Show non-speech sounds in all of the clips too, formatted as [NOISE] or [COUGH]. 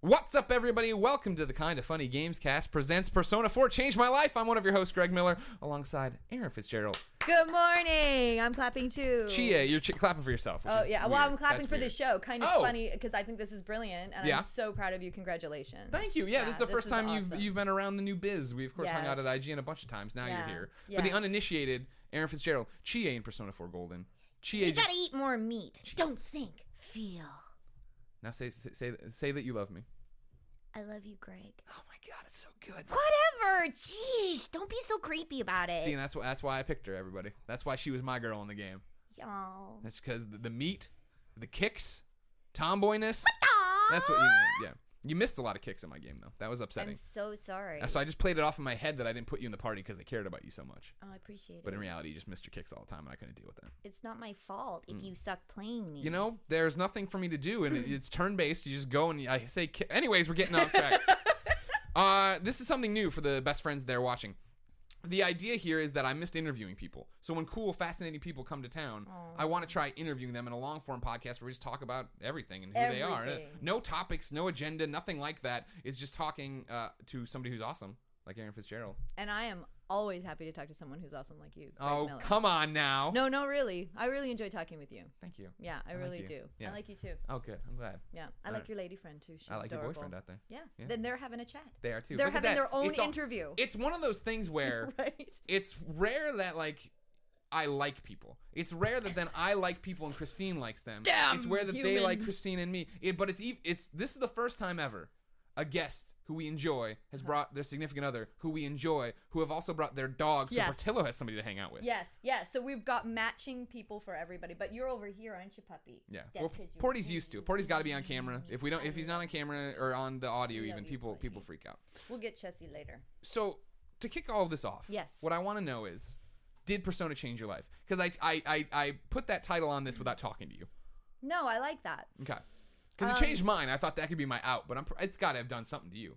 What's up, everybody? Welcome to the Kind of Funny Games Cast presents Persona 4 Change My Life. I'm one of your hosts, Greg Miller, alongside Erin Fitzgerald. Good morning. I'm clapping too. Chie, you're ch- clapping for yourself. which Oh is yeah. Well, weird. I'm clapping That's for the weird. show. Kind of Oh. funny because I think this is brilliant, and Yeah. I'm so proud of you. Congratulations. Thank you. Yeah, this is the first time you've awesome. you've been around the new biz. We of course hung out Yes. at IGN a bunch of times. Now Yeah. you're here for the Yeah. uninitiated. Erin Fitzgerald, Chie in Persona 4 Golden. Chie, You just- gotta eat more meat. Don't think, feel. Now say, say say say that you love me. I love you, Greg. Oh my god, it's so good. Whatever. Jeez, don't be so creepy about it. See, and that's why that's why I picked her. Everybody, that's why she was my girl in the game. Y'all. That's because the, the meat, the kicks, tomboyness. Aw. That's what you. Yeah, you missed a lot of kicks in my game though. That was upsetting. I'm so sorry. So I just played it off in my head that I didn't put you in the party because I cared about you so much. oh, I appreciate it. But in reality, you just missed your kicks all the time, and I couldn't deal with that. it's not my fault if you suck playing me. You know, there's nothing for me to do, and it- [LAUGHS] it's turn based. You just go and I say. ki- Anyways, we're getting off track. [LAUGHS] uh, this is something new for the best friends there watching. The idea here is that I missed interviewing people. So when cool, fascinating people come to town, I want to try interviewing them in a long form podcast where we just talk about everything and who they are. No topics, no agenda, nothing like that. It's just talking uh, to somebody who's awesome, like Erin Fitzgerald. And I am always happy to talk to someone who's awesome like you. Greg Oh, Miller. come on now. No, no, really. I really enjoy talking with you. Thank you. Yeah, I I really you. do. Yeah. I like you too. Oh, good. I'm glad. Yeah, I All like right. your lady friend too. She's I like your boyfriend out there. Yeah. Yeah. Then they're having a chat. They are too. They're Look having their own It's all- interview. It's one of those things [LAUGHS] where right. it's rare that like I like people. It's rare that then I like people and Christine likes them. Damn it's rare that they like. Christine and me. It, but it's it's this is the first time ever a guest who we enjoy has brought their significant other who we enjoy who have also brought their dog. So Yes. Portillo has somebody to hang out with. Yes, yes. So we've got matching people for everybody. But you're over here, aren't you, puppy? Yeah. That's Well, 'cause you're Porty's used to it. Porty's got to be on camera. If we don't, if he's not on camera or on the audio, even you, people Porty. people freak out. We'll get Chessie later. so to kick all of this off, Yes. what I want to know is, did Persona change your life? Because I, I I I put that title on this without talking to you. No, I like that. Okay. Because Um, it changed mine. I thought that could be my out, but I'm, it's got to have done something to you.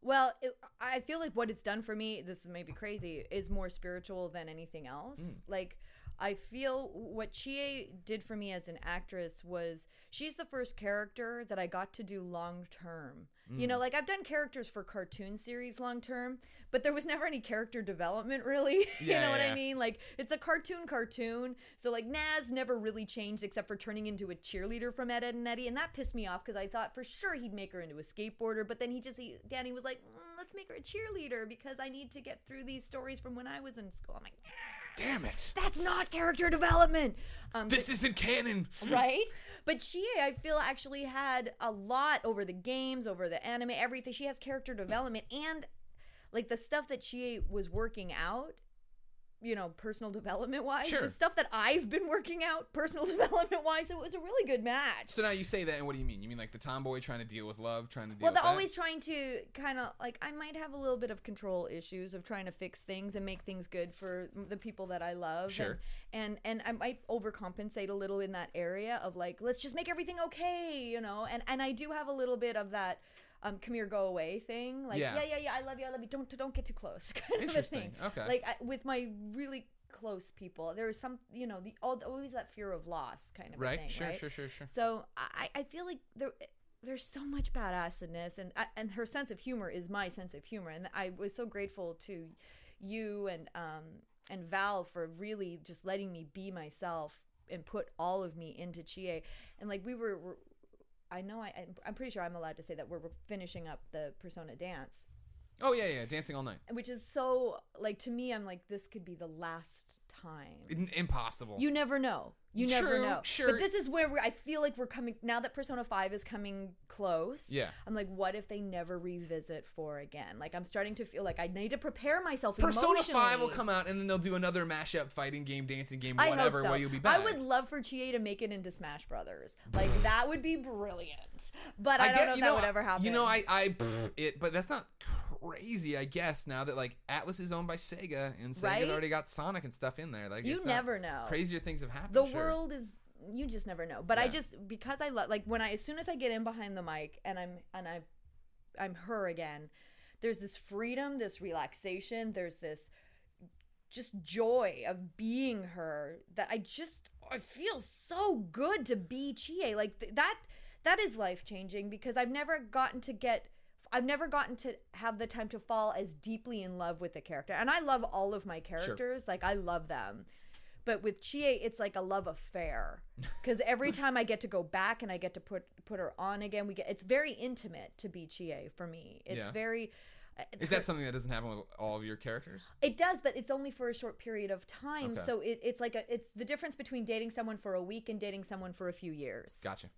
Well, it, I feel like what it's done for me, this may be crazy, is more spiritual than anything else. Mm. Like, I feel what Chie did for me as an actress was she's the first character that I got to do long term. You Mm. know, like I've done characters for cartoon series long term, but there was never any character development really. [LAUGHS] you Yeah, know what yeah. I mean? Like it's a cartoon cartoon. So like Nazz never really changed except for turning into a cheerleader from Ed, Edd and Eddy, and that pissed me off because I thought for sure he'd make her into a skateboarder, but then he just he, Danny was like, "Mm, let's make her a cheerleader because I need to get through these stories from when I was in school. I'm like, Damn it! that's not character development. Um, This isn't canon. [LAUGHS] right? But she, I feel actually had a lot over the games, over the anime, everything. She has character development and like the stuff that she was working out. You know, personal development wise, Sure. the stuff that I've been working out, personal [LAUGHS] development wise, it was a really good match. So now you say that, and what do you mean? You mean like the tomboy trying to deal with love, trying to deal Well, they're always trying to kind of like I might have a little bit of control issues of trying to fix things and make things good for the people that I love. Sure. And and, and I might overcompensate a little in that area of like let's just make everything okay, you know. And and I do have a little bit of that. Um, come here, go away thing. Like, Yeah. yeah, yeah, yeah, I love you, I love you. Don't don't get too close. [LAUGHS] Kind Interesting. of a thing. Okay. Like I, with my really close people, there is some, you know, the al- always that fear of loss kind of a right? thing, sure, right? sure, sure, sure. So I, I feel like there there's so much badassedness and and her sense of humor is my sense of humor and I was so grateful to you and um and Val for really just letting me be myself and put all of me into Chie and like we were, were I know I I'm- pretty sure I'm allowed to say that we're we're finishing up the Persona dance Oh yeah, yeah, dancing all night. which is so like to me I'm like this could be the last time In- impossible. you never know. You never True, know. sure. But this is where we're, I feel like we're coming now that Persona Five is coming close. Yeah. I'm like, what if they never revisit four again? Like I'm starting to feel like I need to prepare myself. Persona emotionally. Five will come out, and then they'll do another mashup fighting game, dancing game, I whatever, so. where you'll be back. I would love for Chie to make it into Smash Brothers. Like that would be brilliant. But I, don't get- know if you that would ever happen. You know, I, I, it, but that's not crazy. I guess now that like Atlus is owned by Sega, and Sega's Right? already got Sonic and stuff in there. Like You it's not- never know. Crazier things have happened. the sure. World is you just never know but i just because i love like when i as soon as i get in behind the mic and i'm and i i'm her again there's this freedom this relaxation there's this just joy of being her that i just i feel so good to be chie like th- that that is life changing because I've never gotten to get I've never gotten to have the time to fall as deeply in love with the character. And I love all of my characters. Like I love them. But with Chie, it's like a love affair [LAUGHS] because every time I get to go back and I get to put put her on again, we get it's very intimate to be Chie for me. It's Yeah. very. uh, Is that something that doesn't happen with all of your characters? It does, but it's only for a short period of time. Okay. So it, it's like a it's the difference between dating someone for a week and dating someone for a few years. Gotcha.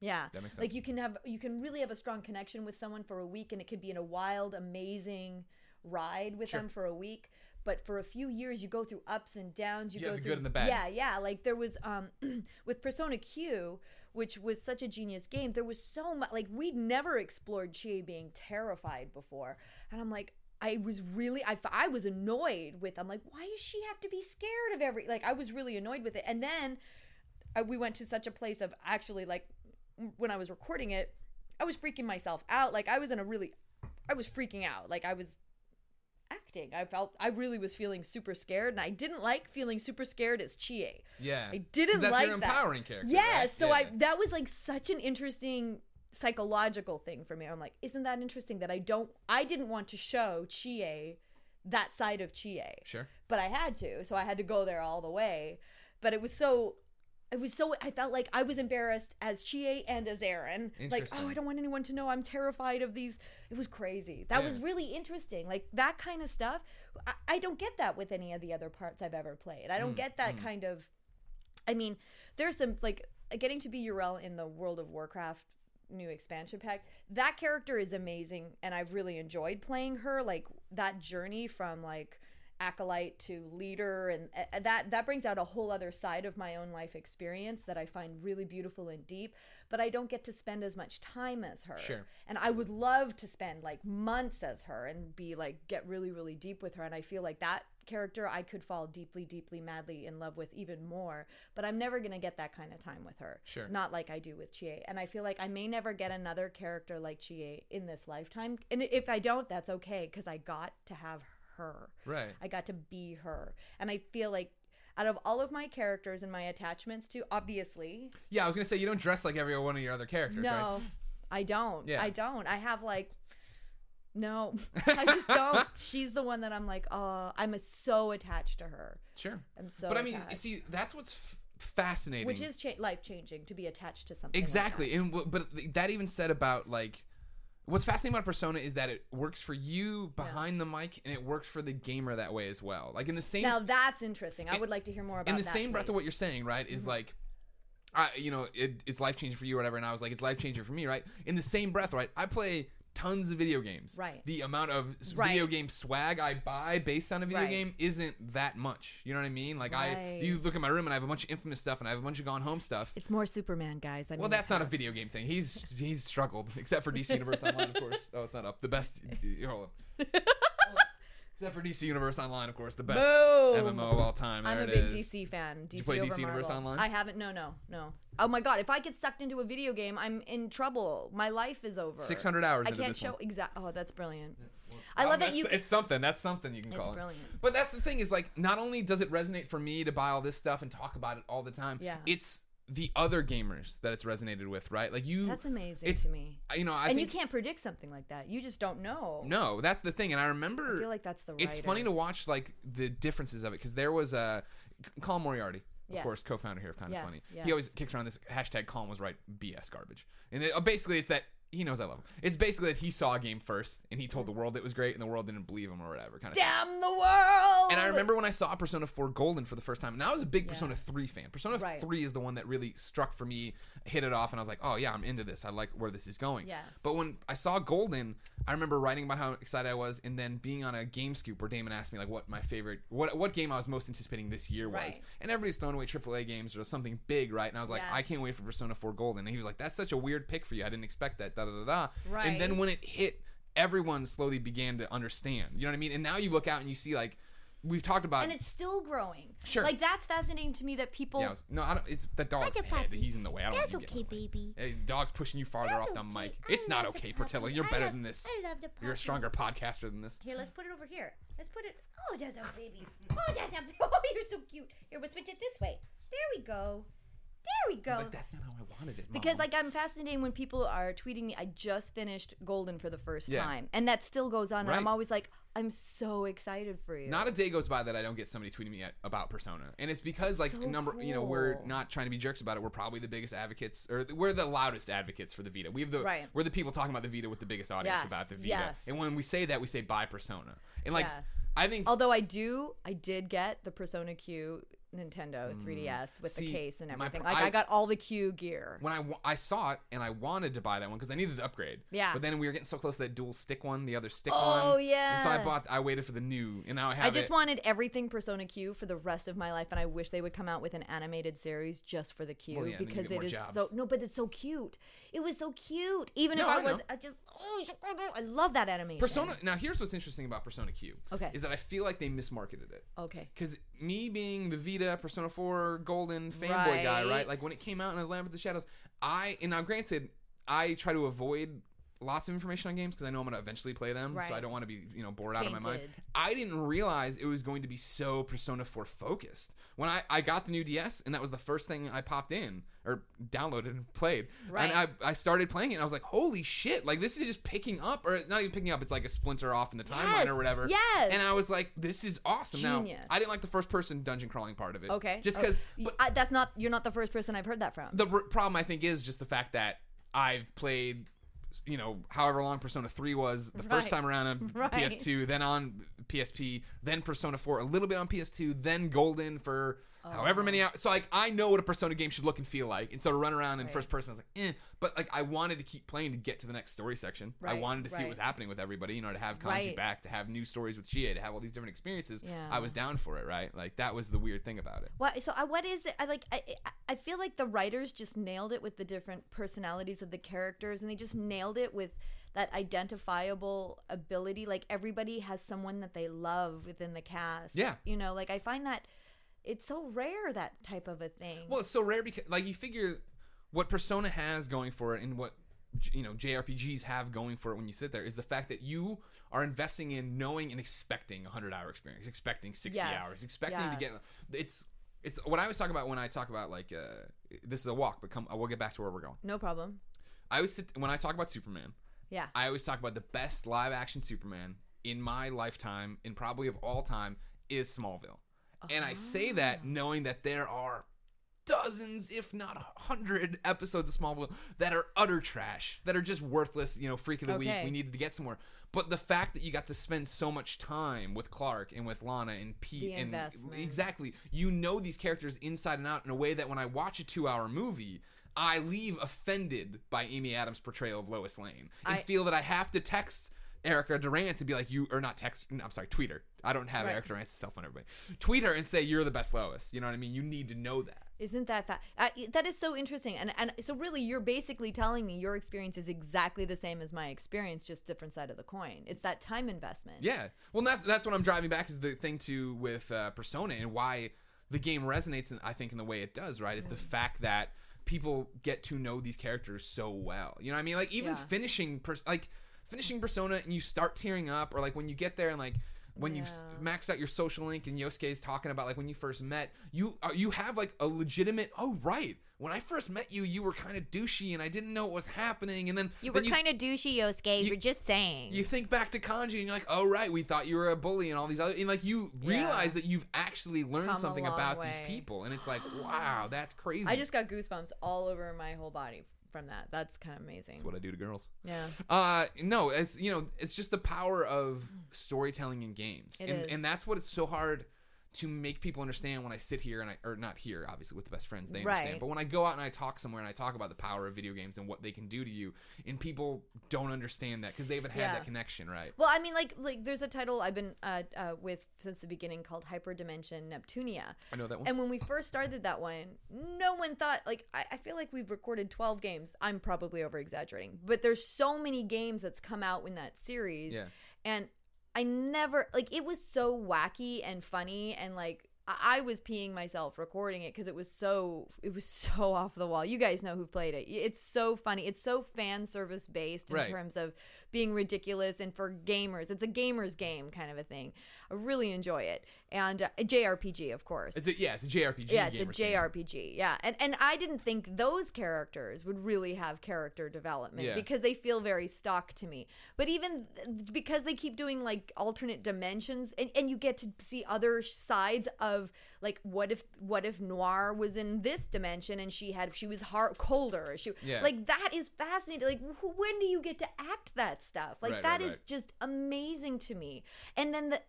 Yeah, That makes sense. Like you can have you can really have a strong connection with someone for a week, and it could be in a wild, amazing ride with Sure. them for a week. But for a few years, you go through ups and downs. You go the through good and the bad. Yeah, yeah. Like there was um [CLEARS THROAT] with Persona Q, which was such a genius game. There was so much like we'd never explored Chie being terrified before, and I'm like. I was really I, I was annoyed with I'm like why does she have to be scared of every like I was really annoyed with it and then I, we went to such a place of actually like when I was recording it, I was freaking myself out. Like I was in a really, I was freaking out. Like I was acting. I felt I really was feeling super scared, and I didn't like feeling super scared as Chie. Yeah. I didn't that's like your that. empowering character. Yes, right? so Yeah. I that was like such an interesting psychological thing for me. I'm like, isn't that interesting that I don't I didn't want to show Chie that side of Chie Sure. but I had to, so I had to go there all the way. But it was so, it was so. I felt like I was embarrassed as Chie and as Erin. Like, oh, I don't want anyone to know I'm terrified of these. It was crazy. That was really interesting. Like that kind of stuff. I, I don't get that with any of the other parts I've ever played. I don't Mm, get that mm. kind of. I mean, there's some like getting to be Yrel in the World of Warcraft new expansion pack. That character is amazing, and I've really enjoyed playing her. Like that journey from like acolyte to leader, and uh, that that brings out a whole other side of my own life experience that I find really beautiful and deep. But I don't get to spend as much time as her. Sure. And I would love to spend like months as her and be like get really really deep with her. And I feel like that character I could fall deeply deeply madly in love with even more. But I'm never gonna get that kind of time with her. Sure. Not like I do with Chie. And I feel like I may never get another character like Chie in this lifetime. And if I don't, that's okay because I got to have her. Right. I got to be her. And I feel like out of all of my characters and my attachments to, obviously, Yeah, I was gonna say you don't dress like every one of your other characters, no, right? I don't. Yeah. I don't. I have like, no, [LAUGHS] I just don't. She's the one that I'm like, oh, I'm so attached to her. Sure. I'm so. but I mean, attached. see, that's what's f- fascinating. which is cha- life changing to be attached to something. like exactly, that. and w- but that even said about like. What's fascinating about Persona is that it works for you behind the mic, and it works for the gamer that way as well. Like in the same Now that's interesting. I would like to hear more about in the that, same breath of what you're saying, right? Mm-hmm. Is like, I, you know, it, it's life changing for you, or whatever. And I was like, it's life changing for me, right? In the same breath, right? I play tons of video games. Right. The amount of s- Right. video game swag I buy based on a video Right. game isn't that much. You know what I mean? Like I, Right. you look at my room and I have a bunch of infamous stuff and I have a bunch of Gone Home stuff. It's more Superman, guys. I mean, well, that's not a [LAUGHS] video game thing. He's he's struggled, [LAUGHS] except for DC Universe Online, of course. Oh, it's not up. The best. Hold on. [LAUGHS] Except for DC Universe Online, of course, the best Boom. MMO of all time. I'm There a it big is. DC fan. DC you play over DC Universe Marvel. Online? I haven't. No, no, no. Oh my god! If I get sucked into a video game, I'm in trouble. My life is over. 600 hours I into can't this show one. exact. Oh, that's brilliant. I love um, that that's- you. It's something. That's something you can It's call it. brilliant. But that's the thing is like, not only does it resonate for me to buy all this stuff and talk about it all the time. Yeah. It's the other gamers that it's resonated with, right? Like you. That's amazing it's- to me. You know, I and think you can't predict something like that. You just don't know. no, that's the thing. And I remember. I feel like that's the. it's funny to watch like the differences of it because there was a Colin Moriarty. Of Yes. course, co-founder here of Kind of Yes, Funny. yes. He always kicks around this hashtag Colin was right BS garbage. And it, uh, basically it's that he knows I love him. It's basically that he saw a game first and he told the world it was great and the world didn't believe him or whatever kind of Damn the world! And I remember when I saw Persona 4 Golden for the first time, and I was a big Yeah. Persona 3 fan. Persona Right. 3 is the one that really struck for me, hit it off, and I was like, oh yeah, I'm into this. I like where this is going. Yes. But when I saw Golden, I remember writing about how excited I was, and then being on a game scoop where Damon asked me like what my favorite, what what game I was most anticipating this year was, Right. and everybody's throwing away AAA games or something big, right? And I was like, Yes. I can't wait for Persona 4 Golden. And he was like, that's such a weird pick for you. I didn't expect that. Da da da da. Right. And then when it hit, everyone slowly began to understand. You know what I mean? And now you look out and you see like. We've talked about and it's still growing. Sure. Like that's fascinating to me that people. Yeah, I was- no, I don't. It's the dog's That's head. He's in the way. I don't That's okay, baby. the. Hey, dog's pushing you farther That's off the okay. mic. I It's not okay, puppy. Portillo. You're I better love- than this. I love the You're a stronger podcaster than this. Here, let's put it over here. Let's put it. Oh, that's a baby. Oh, that's [LAUGHS] a. Oh, you're so cute. Here, we'll switch it this way. There we go. There we go. like, that's not how I wanted it. because like I'm fascinated when people are tweeting me. I just finished Golden for the first Yeah. time, and that still goes on. And I'm always like, I'm so excited for you. Not a day goes by that I don't get somebody tweeting me at, about Persona, and it's because like So number, you know, we're not trying to be jerks about it. We're probably the biggest advocates, or we're the loudest advocates for the Vita. We have the Right. we're the people talking about the Vita with the biggest audience Yes, about the Vita. yes. And when we say that, we say buy Persona, and like Yes. I think Although I do, I did get the Persona Q Nintendo 3DS with Mm. See, the case and my everything. like I, I- got all the Q gear. when I, wa- I saw it and I wanted to buy that one because I needed to upgrade. Yeah. But then we were getting so close to that dual stick one, the other stick Oh, one. And so I yeah. bought. I waited for the new, and now I have I just it. wanted everything Persona Q for the rest of my life, and I wish they would come out with an animated series just for the Q Well, yeah, then you because get more it is jobs. so. No, but it's so cute. It was so cute. Even No, if I, I was, know. I just, oh, I love that animation. Persona. Now here's what's interesting about Persona Q. Okay. Is that I feel like they mismarketed it. Okay. Because me being the Vita, Persona 4, Golden fanboy guy, Right. right? Like when it came out and I was Land with the Shadows, I, and now granted, I try to avoid lots of information on games because I know I'm going to eventually play them. Right. So I don't want to be, you know, bored out of my mind. I didn't realize it was going to be so Persona 4 focused. When I, I got the new DS and that was the first thing I popped in or downloaded and played. Right. And I, I started playing it and I was like, holy shit, like this is just picking up, or not even picking up, it's like a splinter off in the timeline Yes, or whatever. yes. And I was like, this is awesome. Genius. Now, I didn't like the first person dungeon crawling part of it. Okay. Just because. y- but that's not. You're not the first person I've heard that from. the r- problem I think is just the fact that I've played, you know, however long Persona 3 was the first time around on [LAUGHS] Right. PS2, then on PSP, then Persona 4 a little bit on PS2, then Golden for however many Oh. hours. So like I know what a Persona game should look and feel like, and so to run around in Right. first person, I was like, eh. But like I wanted to keep playing to get to the next story section. Right, I wanted to see what was happening with everybody. You know, to have Kanji Right. back, to have new stories with Chie, to have all these different experiences. Yeah. I was down for it. Right, like that was the weird thing about it. What? So, uh, what is it? I like. I, I- I feel like the writers just nailed it with the different personalities of the characters, and they just nailed it with that identifiable ability. Like everybody has someone that they love within the cast. Yeah. You know, like I find that it's so rare that type of a thing. Well, it's so rare because like you figure what Persona has going for it and what you know JRPGs have going for it when you sit there is the fact that you are investing in knowing and expecting a 100 hour experience, expecting 60 Yes. hours, expecting to get it's it's what I always talk about when I talk about like uh this is a walk, but come we'll get back to where we're going. no problem. I always sit when I talk about Superman, Yeah. I always talk about the best live action Superman in my lifetime and probably of all time is Smallville. And I say Ah. that knowing that there are dozens, if not a hundred episodes of Smallville that are utter trash, that are just worthless, you know, freak of the week. Okay. We needed to get somewhere. But the fact that you got to spend so much time with Clark and with Lana and Pete The and investment. exactly, you know these characters inside and out in a way that when I watch a two-hour movie, I leave offended by Amy Adams' portrayal of Lois Lane and I- feel that I have to text Erica Durance to be like you or not text I'm sorry tweet her I don't have Right. Erica Durance's cell phone everybody tweet her and say you're the best Lois you know what I mean you need to know that Isn't that fa- uh, that is so interesting? And and so really, you're basically telling me your experience is exactly the same as my experience, just different side of the coin. It's that time investment. Yeah. Well, that's that's what I'm driving back is the thing too with uh, Persona and why the game resonates. In, I think in the way it does, right? Is the fact that people get to know these characters so well. You know what I mean? Like even Yeah. finishing, pers- like finishing Persona, and you start tearing up, or like when you get there and like. When you've maxed out your social link and Yosuke is talking about like when you first met, you uh, you have like a legitimate. Oh right, when I first met you, you were kind of douchey and I didn't know what was happening, and then You then were kind of douchey, Yosuke. you- You, are just saying. you think back to kanji and you're like, oh right, we thought you were a bully and all these other, and like you Yeah. realize that you've actually learned Come something about these people, and it's like, [GASPS] wow, that's crazy. I just got goosebumps all over my whole body from that. That's kind of amazing. that's what I do to girls. yeah. Uh, no, it's you know, it's just the power of storytelling in games, It and is. and that's what it's so hard to make people understand when I sit here and I or not here, obviously with the best friends they understand, but when I go out and I talk somewhere and I talk about the power of video games and what they can do to you, and people don't understand that because they haven't had Yeah. that connection, right? Well, I mean, like, like there's a title I've been uh, uh, with since the beginning called Hyperdimension Neptunia. I know that one. And when we first started that one, no one thought like I, I feel like we've recorded twelve games. I'm probably over exaggerating, but there's so many games that's come out in that series. Yeah. And I never like it was so wacky and funny and like I I was peeing myself recording it because it was so it was [LAUGHS] so off the wall. You guys know who've played it. It's so funny. It's so fan service based in Right. terms of being ridiculous and for gamers. It's a gamers game kind of a thing. I really enjoy it. And uh, JRPG, of course. It's a, yeah, it's a JRPG. yeah, it's a. JRPG. Yeah, and and I didn't think those characters would really have character development Yeah. because they feel very stock to me. But even th- because they keep doing like alternate dimensions, and, and you get to see other sides of like what if what if Noir was in this dimension and she had she was hard, colder. She Yeah. like that is fascinating. Like wh- when do you get to act that stuff? Like Right, that right, is right. just amazing to me. And then the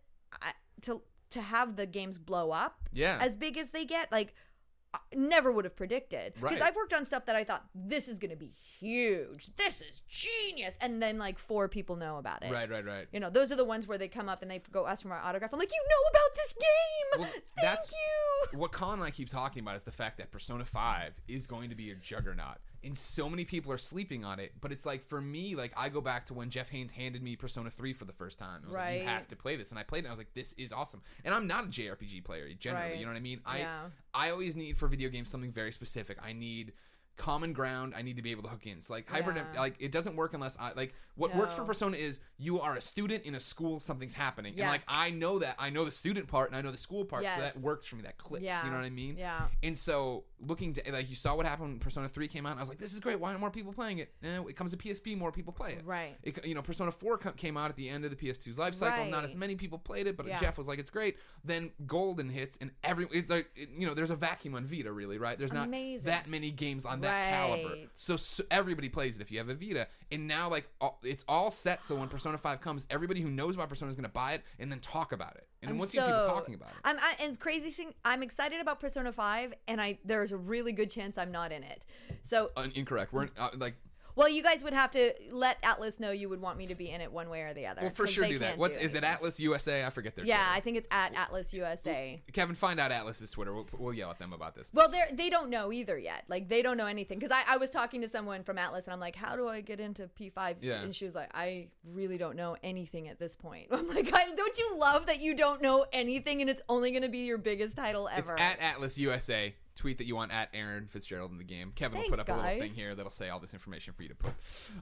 I, to to have the games blow up Yeah. as big as they get like never would have predicted because Right. I've worked on stuff that I thought this is going to be huge. This is genius. And then like four people know about it. Right, right, right. You know, those are the ones where they come up and they go ask for my autograph. I'm like, "You know about this game? Well, Thank that's you." what Colin and I keep talking about is the fact that Persona 5 is going to be a juggernaut. And so many people are sleeping on it. But it's like, for me, like, I go back to when Jeff Haynes handed me Persona 3 for the first time. I was like, you have to play this. And I played it, and I was like, this is awesome. And I'm not a JRPG player, generally. Right. You know what I mean? I, Yeah. I always need for video games something very specific. I need common ground i need to be able to hook in so like hybrid Yeah. like it doesn't work unless i like what works for persona is you are a student in a school something's happening and like i know that i know the student part and i know the school part so that works for me that clicks Yeah. you know what i mean Yeah. and so looking to like you saw what happened when persona 3 came out and i was like this is great why aren't more people playing it eh, it comes to psp more people play it Right. it, you know, Persona 4 co- came out at the end of the PS2's life cycle. Not as many people played it, but Yeah. Jeff was like, "It's great." Then Golden hits, and every it's like it- you know, there's a vacuum on Vita, really, right? There's not Amazing. that many games on that caliber, so, so everybody plays it if you have a Vita. And now, like, all, it's all set. So when Persona 5 comes, everybody who knows about Persona is going to buy it and then talk about it. And I'm once you get people talking about it, I'm I, and crazy thing. I'm excited about Persona Five, and I there's a really good chance I'm not in it. So, Un- incorrect. We're uh, like, well, you guys would have to let Atlus know you would want me to be in it one way or the other. well, for sure do that. What's do is it? Atlus USA? I forget their. Yeah, Twitter. I think it's at Atlus USA. Kevin, find out Atlus's Twitter. We'll, we'll yell at them about this. Well, they they don't know either yet. Like they don't know anything because I, I was talking to someone from Atlus and I'm like, how do I get into P5? Yeah. And she was like, I really don't know anything at this point. [LAUGHS] I'm like, I, don't you love that you don't know anything and it's only going to be your biggest title ever? It's at Atlus USA. Tweet that you want at Erin Fitzgerald in the game. Kevin will put up Thanks, a little thing here that'll say all this information for you to put.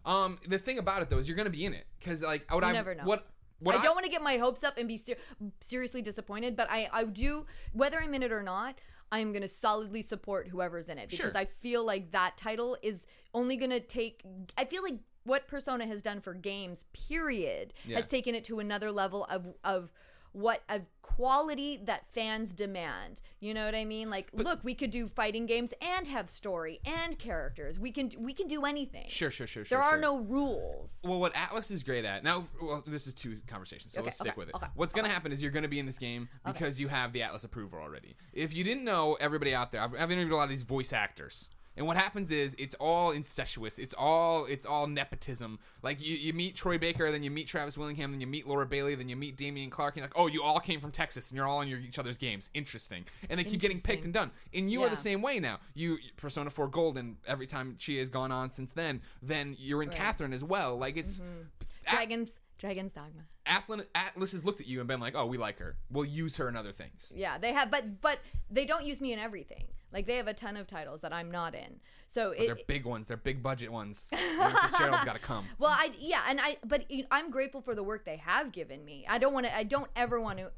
Um, the thing about it though is you're gonna be in it because like what You I never know. what what I don't want to get my hopes up and be ser- seriously disappointed, but I, I do, whether I'm in it or not, I'm going to solidly support whoever's in it because Sure. I feel like that title is only going to take, I feel like what Persona has done for games, period, Yeah. has taken it to another level of, of, what a quality that fans demand. You know what I mean? Like, look, we could do fighting games and have story and characters. We can we can do anything. Sure, sure, sure, sure. There are sure. no rules. Well, what Atlus is great at now, well, this is two conversations, so Okay, let's stick okay, with it. okay, What's going to happen is you're going to be in this game because you have the Atlus approval already. If you didn't know, everybody out there, I've, I've interviewed a lot of these voice actors. And what happens is it's all incestuous. It's all it's all nepotism. Like you, you meet Troy Baker, then you meet Travis Willingham, then you meet Laura Bailey, then you meet Damian Clark. And you're like, oh, you all came from Texas, and you're all in your, each other's games. Interesting. And they keep getting picked and done. And you are the same way now. You Persona 4 Golden. Every time she has gone on since then, then you're in Right. Catherine as well. Like it's mm-hmm. Dragons, Dragons Dogma. Atlus, Atlus has looked at you and been like, "Oh, we like her. We'll use her in other things." Yeah, they have, but but they don't use me in everything. Like they have a ton of titles that I'm not in. So it, they're big ones. They're big budget ones. Fitzgerald's got to come. [LAUGHS] well, I yeah, and I but you know, I'm grateful for the work they have given me. I don't want to. I don't ever want to.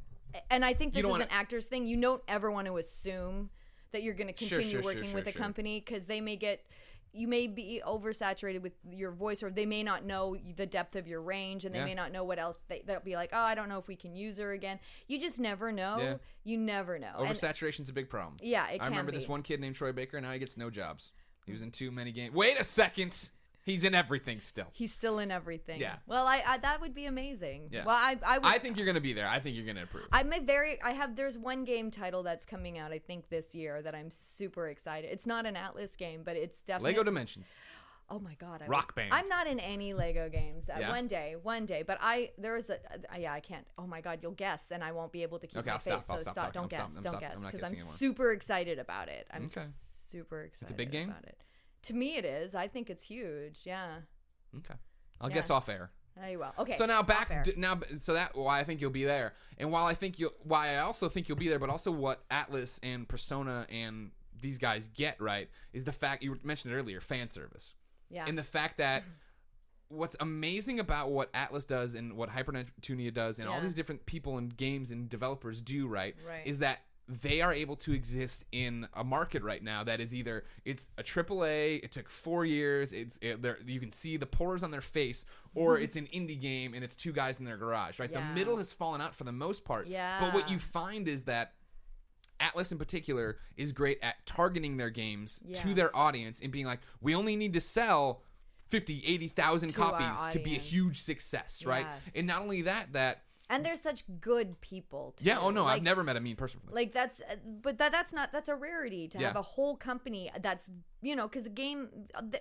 And I think this is wanna- an actor's thing. You don't ever want to assume that you're going to continue sure, sure, working sure, with a company because they may get. You may be oversaturated with your voice, or they may not know the depth of your range, and they Yeah. may not know what else. They, they'll be like, "Oh, I don't know if we can use her again." You just never know. Yeah. You never know. And- Oversaturation's a big problem. yeah, it I can remember be. this one kid named Troy Baker. and Now he gets no jobs. He was in too many games. Wait a second. He's in everything still. He's still in everything. Yeah. Well, I, I that would be amazing. Yeah. Well, I I would, I think you're gonna be there. I think you're gonna approve. I'm a very I have there's one game title that's coming out I think this year that I'm super excited. It's not an Atlus game, but it's definitely Lego Dimensions. Oh my god, I Rock would- Band. I'm not in any Lego games. Uh, Yeah. One day, one day, but I there's a uh, yeah I can't. Oh my god, you'll guess and I won't be able to keep Okay, my I'll face. stop, I'll so stop stop. Don't I'm guess. stop- don't stop- guess I'm because I'm super excited about it. I'm Okay. super excited. It's a big game? about it. To me, it is. I think it's huge. Yeah. Okay. I'll Yeah. guess off air. There you go. Okay. So now back d- now so that why I think you'll be there. And while I think you'll why I also think you'll be there, but also what Atlus and Persona and these guys get right is the fact you mentioned it earlier, fan service. yeah. And the fact that what's amazing about what Atlus does and what Hyper Neptunia does and all Yeah. these different people and games and developers do right, Right. is that they are able to exist in a market right now that is either it's a AAA, it took four years, it's it, you can see the pores on their face, or it's an indie game and it's two guys in their garage. Right, Mm-hmm. Yeah. the middle has fallen out for the most part. Yeah. But what you find is that Atlus in particular is great at targeting their games to their audience and being like, we only need to sell 50, 80,000 copies to be a huge success, right? Yes. And not only that, that, and they're such good people. Too. yeah, oh no, Like, I've never met a mean person. like that's uh, but that that's not that's a rarity to Yeah. have a whole company that's you know because a game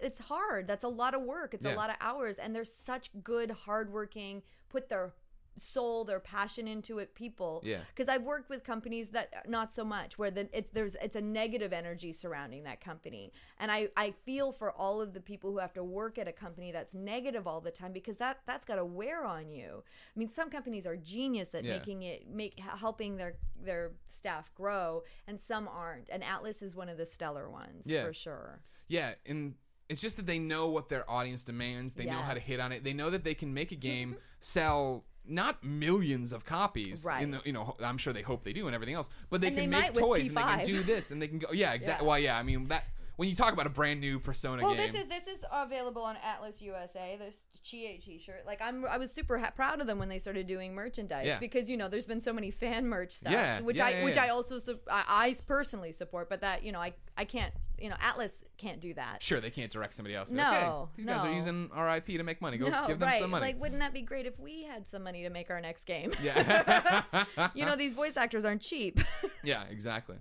it's hard that's a lot of work it's Yeah. a lot of hours and they're such good hardworking put their soul their passion into it people Yeah. because i've worked with companies that not so much where the, it, there's it's a negative energy surrounding that company and i i feel for all of the people who have to work at a company that's negative all the time because that that's got to wear on you i mean some companies are genius at Yeah. making it make helping their their staff grow and some aren't and atlus is one of the stellar ones Yeah. for sure Yeah, and it's just that they know what their audience demands. They know how to hit on it. They know that they can make a game [LAUGHS] sell not millions of copies. In the, Right. you know, I'm sure they hope they do and everything else, but they And can they make toys and they can do this and they can go. Yeah, [LAUGHS] exactly. Yeah. Well, yeah. I mean that when you talk about a brand new Persona well game. this is this is available on atlus usa this chie t-shirt like i'm i was super ha- proud of them when they started doing merchandise Yeah. because you know there's been so many fan merch stuff Yeah, which yeah, i which i also su- I, I personally support but that you know i i can't you know atlus can't do that Sure, they can't direct somebody else. Be like, "Hey, No, these guys are using our IP to make money. Go no, give them right. some money. Like, wouldn't that be great if we had some money to make our next game? yeah. [LAUGHS] you know, these voice actors aren't cheap. [LAUGHS] yeah, exactly.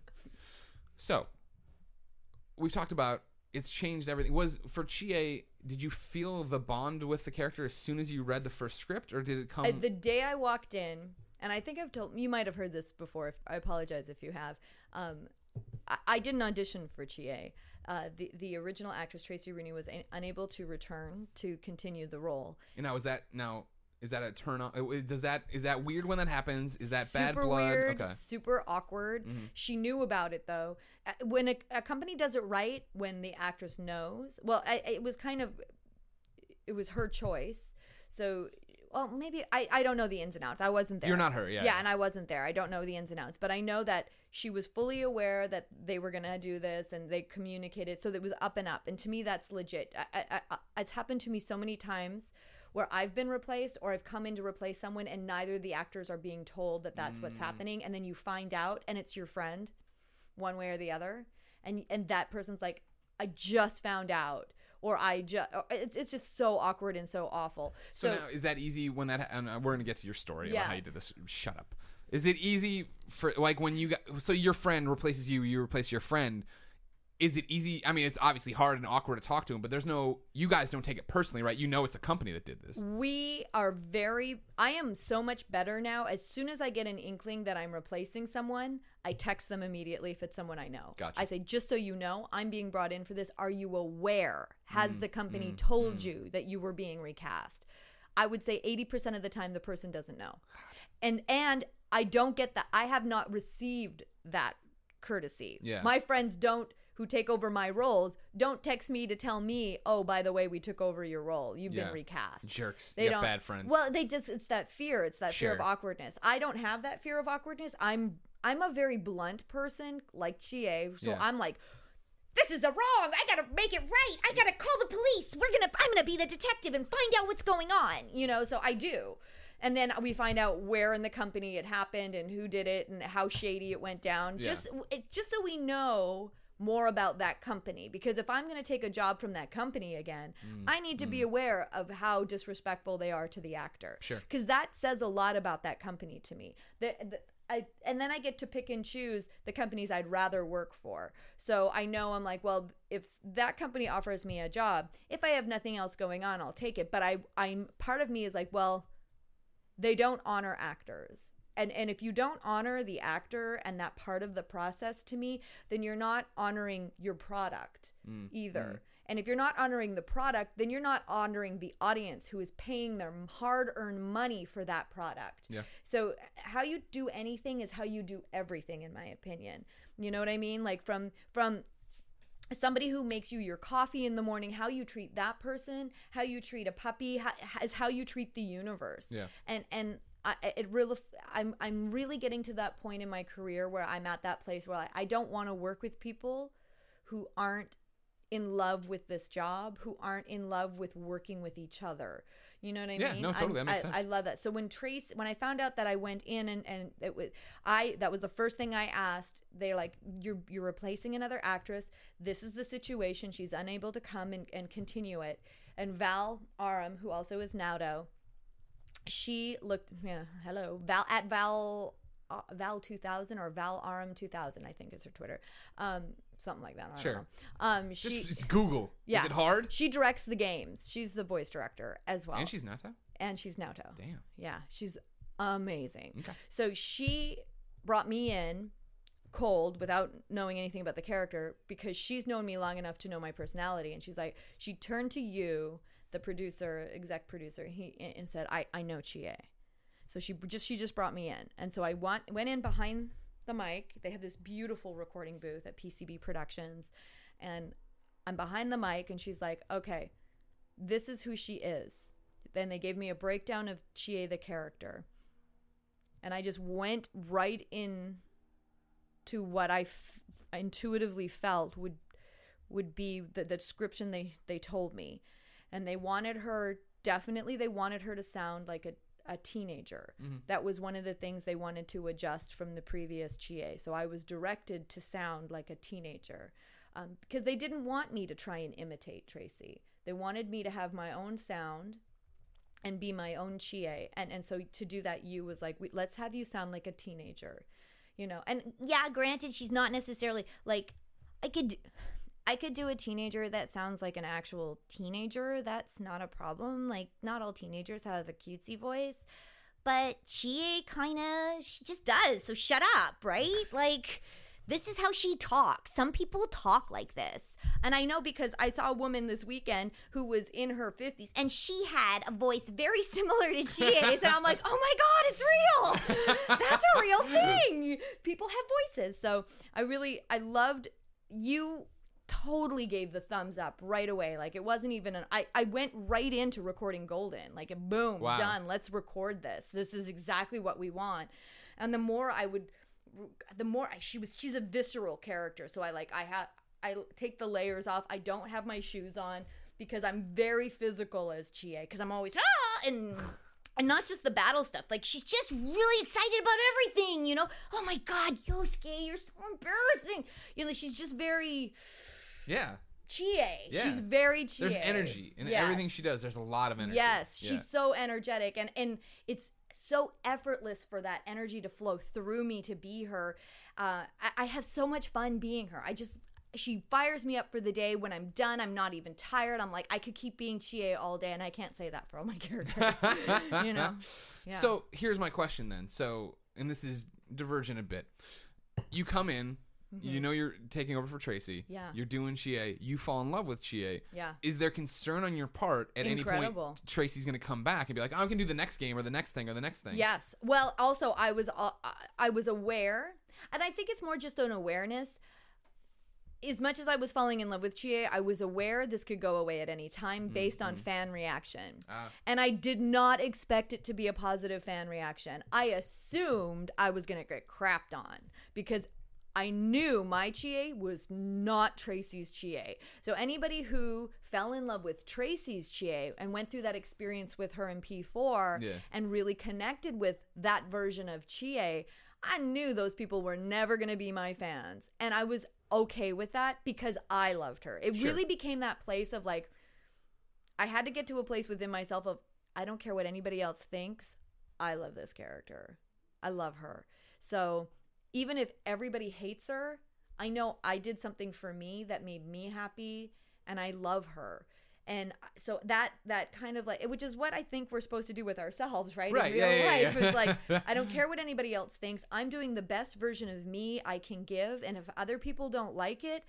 So, we've talked about it's changed everything. Was for Chie, did you feel the bond with the character as soon as you read the first script, or did it come? Uh, the day I walked in, and I think I've told you might have heard this before. If, I apologize if you have. Um, I, I didn't audition for Chie. Uh, the the original actress Tracy Rooney was a- unable to return to continue the role. and now is that now is that a turn on? uh, Does that is that weird when that happens? Is that bad super blood? weird, Okay. super awkward. Mm-hmm. She knew about it though. When a, a company does it right, when the actress knows, well, I, it was kind of, it was her choice. So, well, maybe I, I don't know the ins and outs. I wasn't there. You're not her, yeah. Yeah, and I wasn't there. I don't know the ins and outs, but I know that she was fully aware that they were gonna do this, and they communicated. So it was up and up. And to me, that's legit. I, I, I, it's happened to me so many times where I've been replaced or I've come in to replace someone and neither of the actors are being told that that's Mm. what's happening and then you find out and it's your friend one way or the other and and that person's like I just found out or I just it's it's just so awkward and so awful. So, So, now is that easy when that? And uh, we're gonna get to your story about how you did this. Shut up. Is it easy for like when you got so your friend replaces you, you replace your friend? Is it easy? I mean, it's obviously hard and awkward to talk to him, but there's no. You guys don't take it personally, right? You know, it's a company that did this. we are very I am so much better now. As soon as I get an inkling that I'm replacing someone, I text them immediately if it's someone I know. Gotcha. I say, just so you know, I'm being brought in for this. Are you aware? Mm, Has the company told you that you were being recast? I would say 80% of the time the person doesn't know. And and I don't get that. I have not received that courtesy. Yeah. My friends don't who take over my roles don't text me to tell me, "Oh, by the way, we took over your role. You've Yeah. been recast." Jerks. They don't bad friends. Well, they just it's that fear. It's that fear of awkwardness. I don't have that fear of awkwardness. I'm I'm a very blunt person, like Chie. So Yeah. I'm like, This is a wrong. I gotta make it right. I gotta call the police. We're gonna. I'm gonna be the detective and find out what's going on. you know. So I do. And then we find out where in the company it happened and who did it and how shady it went down. Yeah. Just just so we know more about that company because if I'm going to take a job from that company again, Mm, I need to be aware of how disrespectful they are to the actor. Sure. Because that says a lot about that company to me. The, the, I, and then I get to pick and choose the companies I'd rather work for. So I know I'm like, well, if that company offers me a job, if I have nothing else going on, I'll take it. But I, I'm part of me is like, well, they don't honor actors. And and if you don't honor the actor and that part of the process to me, then you're not honoring your product Mm, either. And if you're not honoring the product, then you're not honoring the audience who is paying their hard earned money for that product. Yeah. So, how you do anything is how you do everything, in my opinion. You know what I mean? Like, from, from, somebody who makes you your coffee in the morning how you treat that person how you treat a puppy how, is how you treat the universe Yeah. and and I, it really I'm I'm really getting to that point in my career where I'm at that place where I, I don't want to work with people who aren't in love with this job who aren't in love with working with each other you know what I Yeah, mean? no, totally. I'm- That makes I, sense. I love that. So when Trace, when I found out that I went in and and it was I that was the first thing I asked. They're like, you're you're replacing another actress. This is the situation. She's unable to come and, and continue it. And Val Arem, who also is Naoto, she looked. Yeah, hello, Val at Val. Uh, Val 2000 or Val arm 2000, I think is her Twitter, um, something like that. I don't Sure. know. Um, she Just, it's Google. yeah, Is it hard? She directs the games. She's the voice director as well, And she's Naoto and she's Naoto Damn. Yeah, she's amazing. Okay. So she brought me in cold without knowing anything about the character because she's known me long enough to know my personality and she's like she turned to you the producer exec producer he and said i i know chie. So she just she just brought me in. And so i want, went in behind the mic. They have this beautiful recording booth at pcb productions. And i'm behind the mic and she's like okay this is who she is. Then they gave me a breakdown of chie the character. And I just went right in to what I f- intuitively felt would would be the, the description they they told me, and they wanted her definitely they wanted her to sound like a a teenager. That was one of the things they wanted to adjust from the previous Chie. So I was directed to sound like a teenager um, because they didn't want me to try and imitate Tracy. They wanted me to have my own sound and be my own chie and and so to do that you was like let's have you sound like a teenager you know and Yeah, granted, she's not necessarily like I could. I could do a teenager that sounds like an actual teenager. That's not a problem. Like, not all teenagers have a cutesy voice, but she kind of, she just does. So shut up, right? Like, this is how she talks. Some people talk like this. and i know because i saw a woman this weekend who was in her 50s And she had a voice very [LAUGHS] similar to Chie's. and I'm like, oh my God, it's real. that's a real thing people have voices so i really i loved you totally gave the thumbs up right away. Like it wasn't even an i, I went right into recording golden. Like boom Wow. done. Let's record this. This is exactly what we want. And the more i would the more I, she was she's a visceral character. So i like i have i take the layers off. I don't have my shoes on because i'm very physical as chie because i'm always ah! and and not just the battle stuff like she's just really excited about everything, you know? Oh my god, Yosuke, you're so embarrassing. you know she's just very Yeah. chie Yeah. she's very chie There's energy in Yes. everything she does. There's a lot of energy. Yes, Yeah. she's so energetic and and it's so effortless for that energy to flow through me to be her. Uh, I, I have so much fun being her. I just she fires me up for the day. When I'm done, I'm not even tired. I'm like I could keep being Chie all day, and I can't say that for all my [LAUGHS] characters. you know. [LAUGHS] Yeah. So here's my question then. So, and this is divergent a bit. You come in, you know you're taking over for Tracy. Mm-hmm. Yeah. You're doing Chie. You fall in love with Chie. Yeah. Is there concern on your part at any point Tracy's going to come back and be like, "I can do the next game or the next thing or the next thing"? Yes. Well, also I was uh, I was aware, and I think it's more just an awareness. As much as I was falling in love with Chie, I was aware this could go away at any time based on fan reaction. Ah. And I did not expect it to be a positive fan reaction. I assumed I was going to get crapped on because I knew my Chie was not Tracy's Chie. So anybody who fell in love with Tracy's Chie and went through that experience with her in P4 Yeah. and really connected with that version of Chie, I knew those people were never going to be my fans. And I was okay with that because I loved her. It Sure. really became that place of like, I had to get to a place within myself of, I don't care what anybody else thinks. I love this character. I love her. So even if everybody hates her, I know I did something for me that made me happy and I love her. And so that that kind of like which is what I think we're supposed to do with ourselves, right? Right, In real yeah, yeah, life. yeah. It's like [LAUGHS] I don't care what anybody else thinks. I'm doing the best version of me I can give and if other people don't like it,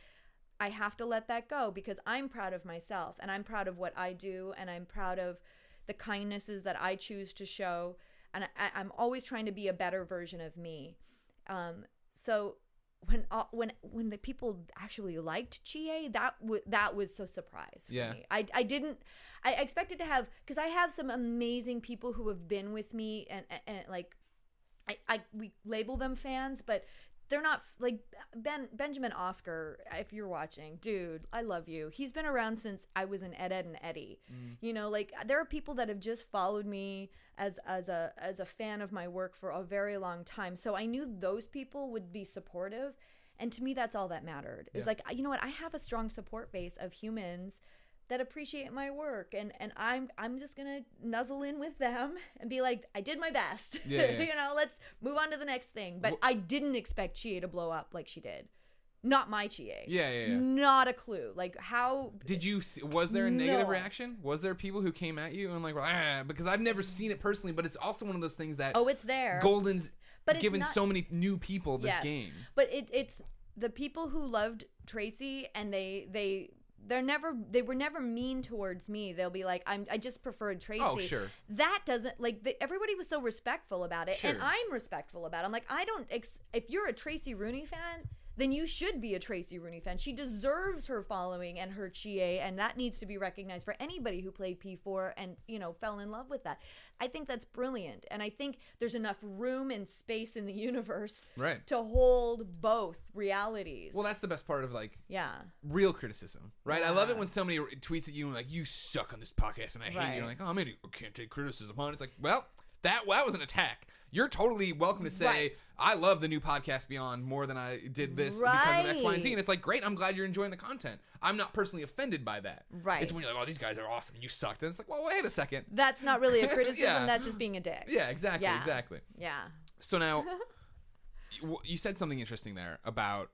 I have to let that go because I'm proud of myself and I'm proud of what I do and I'm proud of the kindnesses that I choose to show and I, I'm always trying to be a better version of me. Um, so when uh, when when the people actually liked Chie, that w- that was so surprise for Yeah. me. I I didn't I expected to have because I have some amazing people who have been with me and, and, and like I, I we label them fans, but they're not like Ben Benjamin Oscar. If you're watching, dude, I love you. He's been around since I was in Ed Edd and Eddy. Mm. You know, like there are people that have just followed me as as a as a fan of my work for a very long time. So I knew those people would be supportive, and to me, that's all that mattered. Is Yeah. like you know what? I have a strong support base of humans that appreciate my work and and I'm I'm just going to nuzzle in with them and be like I did my best. Yeah, yeah. [LAUGHS] you know, let's move on to the next thing. But Wh- I didn't expect Chie to blow up like she did. Not my Chie. Yeah, yeah, yeah. Not a clue. Like how Did you? See, was there a negative No. reaction? Was there people who came at you and like, ah, because I've never seen it personally, but it's also one of those things that Oh, it's there. Golden's But given not- so many new people this Yes. game. But it, it's the people who loved Tracey and they they they're never they were never mean towards me. They'll be like I'm I just preferred Tracey. Oh, sure. That doesn't like the, everybody was so respectful about it and I'm respectful about it. I'm like I don't ex- if you're a Tracey Rooney fan then you should be a Tracey Rooney fan. She deserves her following and her Chie, and that needs to be recognized for anybody who played P4 and, you know, fell in love with that. I think that's brilliant. And I think there's enough room and space in the [LAUGHS] universe Right. to hold both realities. Well, that's the best part of like yeah. real criticism, right? I love it when somebody tweets at you and like, "You suck on this podcast," and I hate you. Right. You're like, "Oh, man, I can't take criticism on." it." It's like, well, that well, that was an attack. You're totally welcome to say, Right. "I love the new podcast Beyond more than I did this because of X, Y, and Z." And it's like, great, I'm glad you're enjoying the content. I'm not personally offended by that. Right. It's when you're like, "Oh, these guys are awesome. And you sucked," and it's like, well, wait a second. That's not really a [LAUGHS] criticism. Yeah. That's just being a dick. Yeah, exactly, Yeah. exactly. Yeah. So now, [LAUGHS] you- you said something interesting there about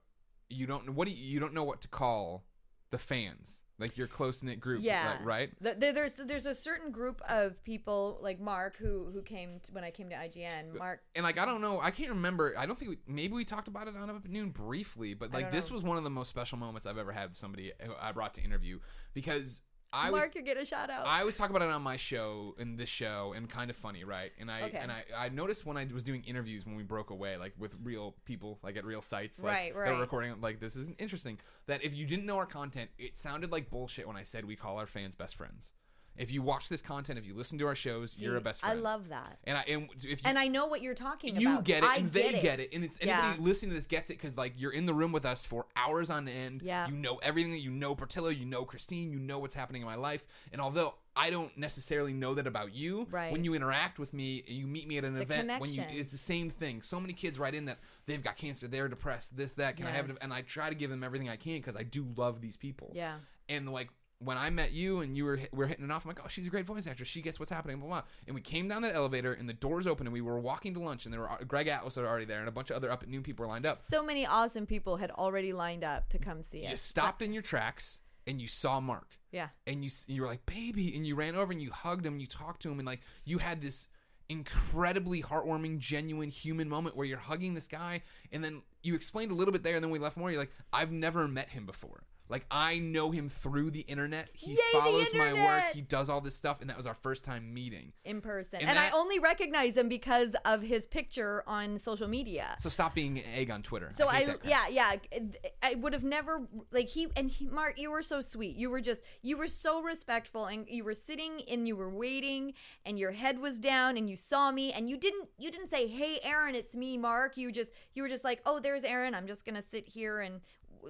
you don't what do you, you don't know what to call the fans, like your close knit group, Yeah. like, right? Th- there- There's there's a certain group of people like Mark who who came to, when I came to IGN. Mark And like I don't know, I can't remember. I don't think we, maybe we talked about it on Up at Noon briefly, but like this know. was one of the most special moments I've ever had with somebody who I brought to interview because I Mark, was you get a shout out. I always talk about it on my show in this show and kind of funny, right? And I Okay. and I, I noticed when I was doing interviews when we broke away, like with real people, like at real sites, like Right, were right. recording, like this is interesting. That if you didn't know our content, it sounded like bullshit when I said we call our fans best friends. If you watch this content, if you listen to our shows, you're a best friend. I love that. And I and if you, And I know what you're talking you about. You get it I and they get it. and it's Yeah. anybody listening to this gets it because like you're in the room with us for hours on end Yeah. you know everything that you know Portillo you know Christine you know what's happening in my life and although I don't necessarily know that about you Right. when you interact with me and you meet me at an event when you it's the same thing so many kids write in that they've got cancer they're depressed this that can I have it and I try to give them everything I can because I do love these people Yeah. and like when I met you and you were hit- we're hitting it off, I'm like, oh, she's a great voice actress. She gets what's happening, blah blah. And we came down that elevator, and the doors open, and we were walking to lunch, and there were uh, Greg Atlas was already there, and a bunch of other up at noon people were lined up. So many awesome people had already lined up to come see You it. stopped in your tracks, and you saw Mark, Yeah. and you you were like, baby, and you ran over and you hugged him, and you talked to him, and like you had this incredibly heartwarming, genuine human moment where you're hugging this guy, and then you explained a little bit there, and then we left more. You're like, I've never met him before. Like I know him through the internet. He Yay, follows my work. He does all this stuff, and that was our first time meeting. In person. And And, that- I only recognize him because of his picture on social media. So stop being an egg on Twitter. So I, I, hate that crap. yeah, yeah. I would have never like he and he, Mark. You were so sweet. You were just you were so respectful, and you were sitting and you were waiting, and your head was down, and you saw me, and you didn't you didn't say, "Hey, Erin, it's me, Mark." You just you were just like, "Oh, there's Erin. I'm just gonna sit here and."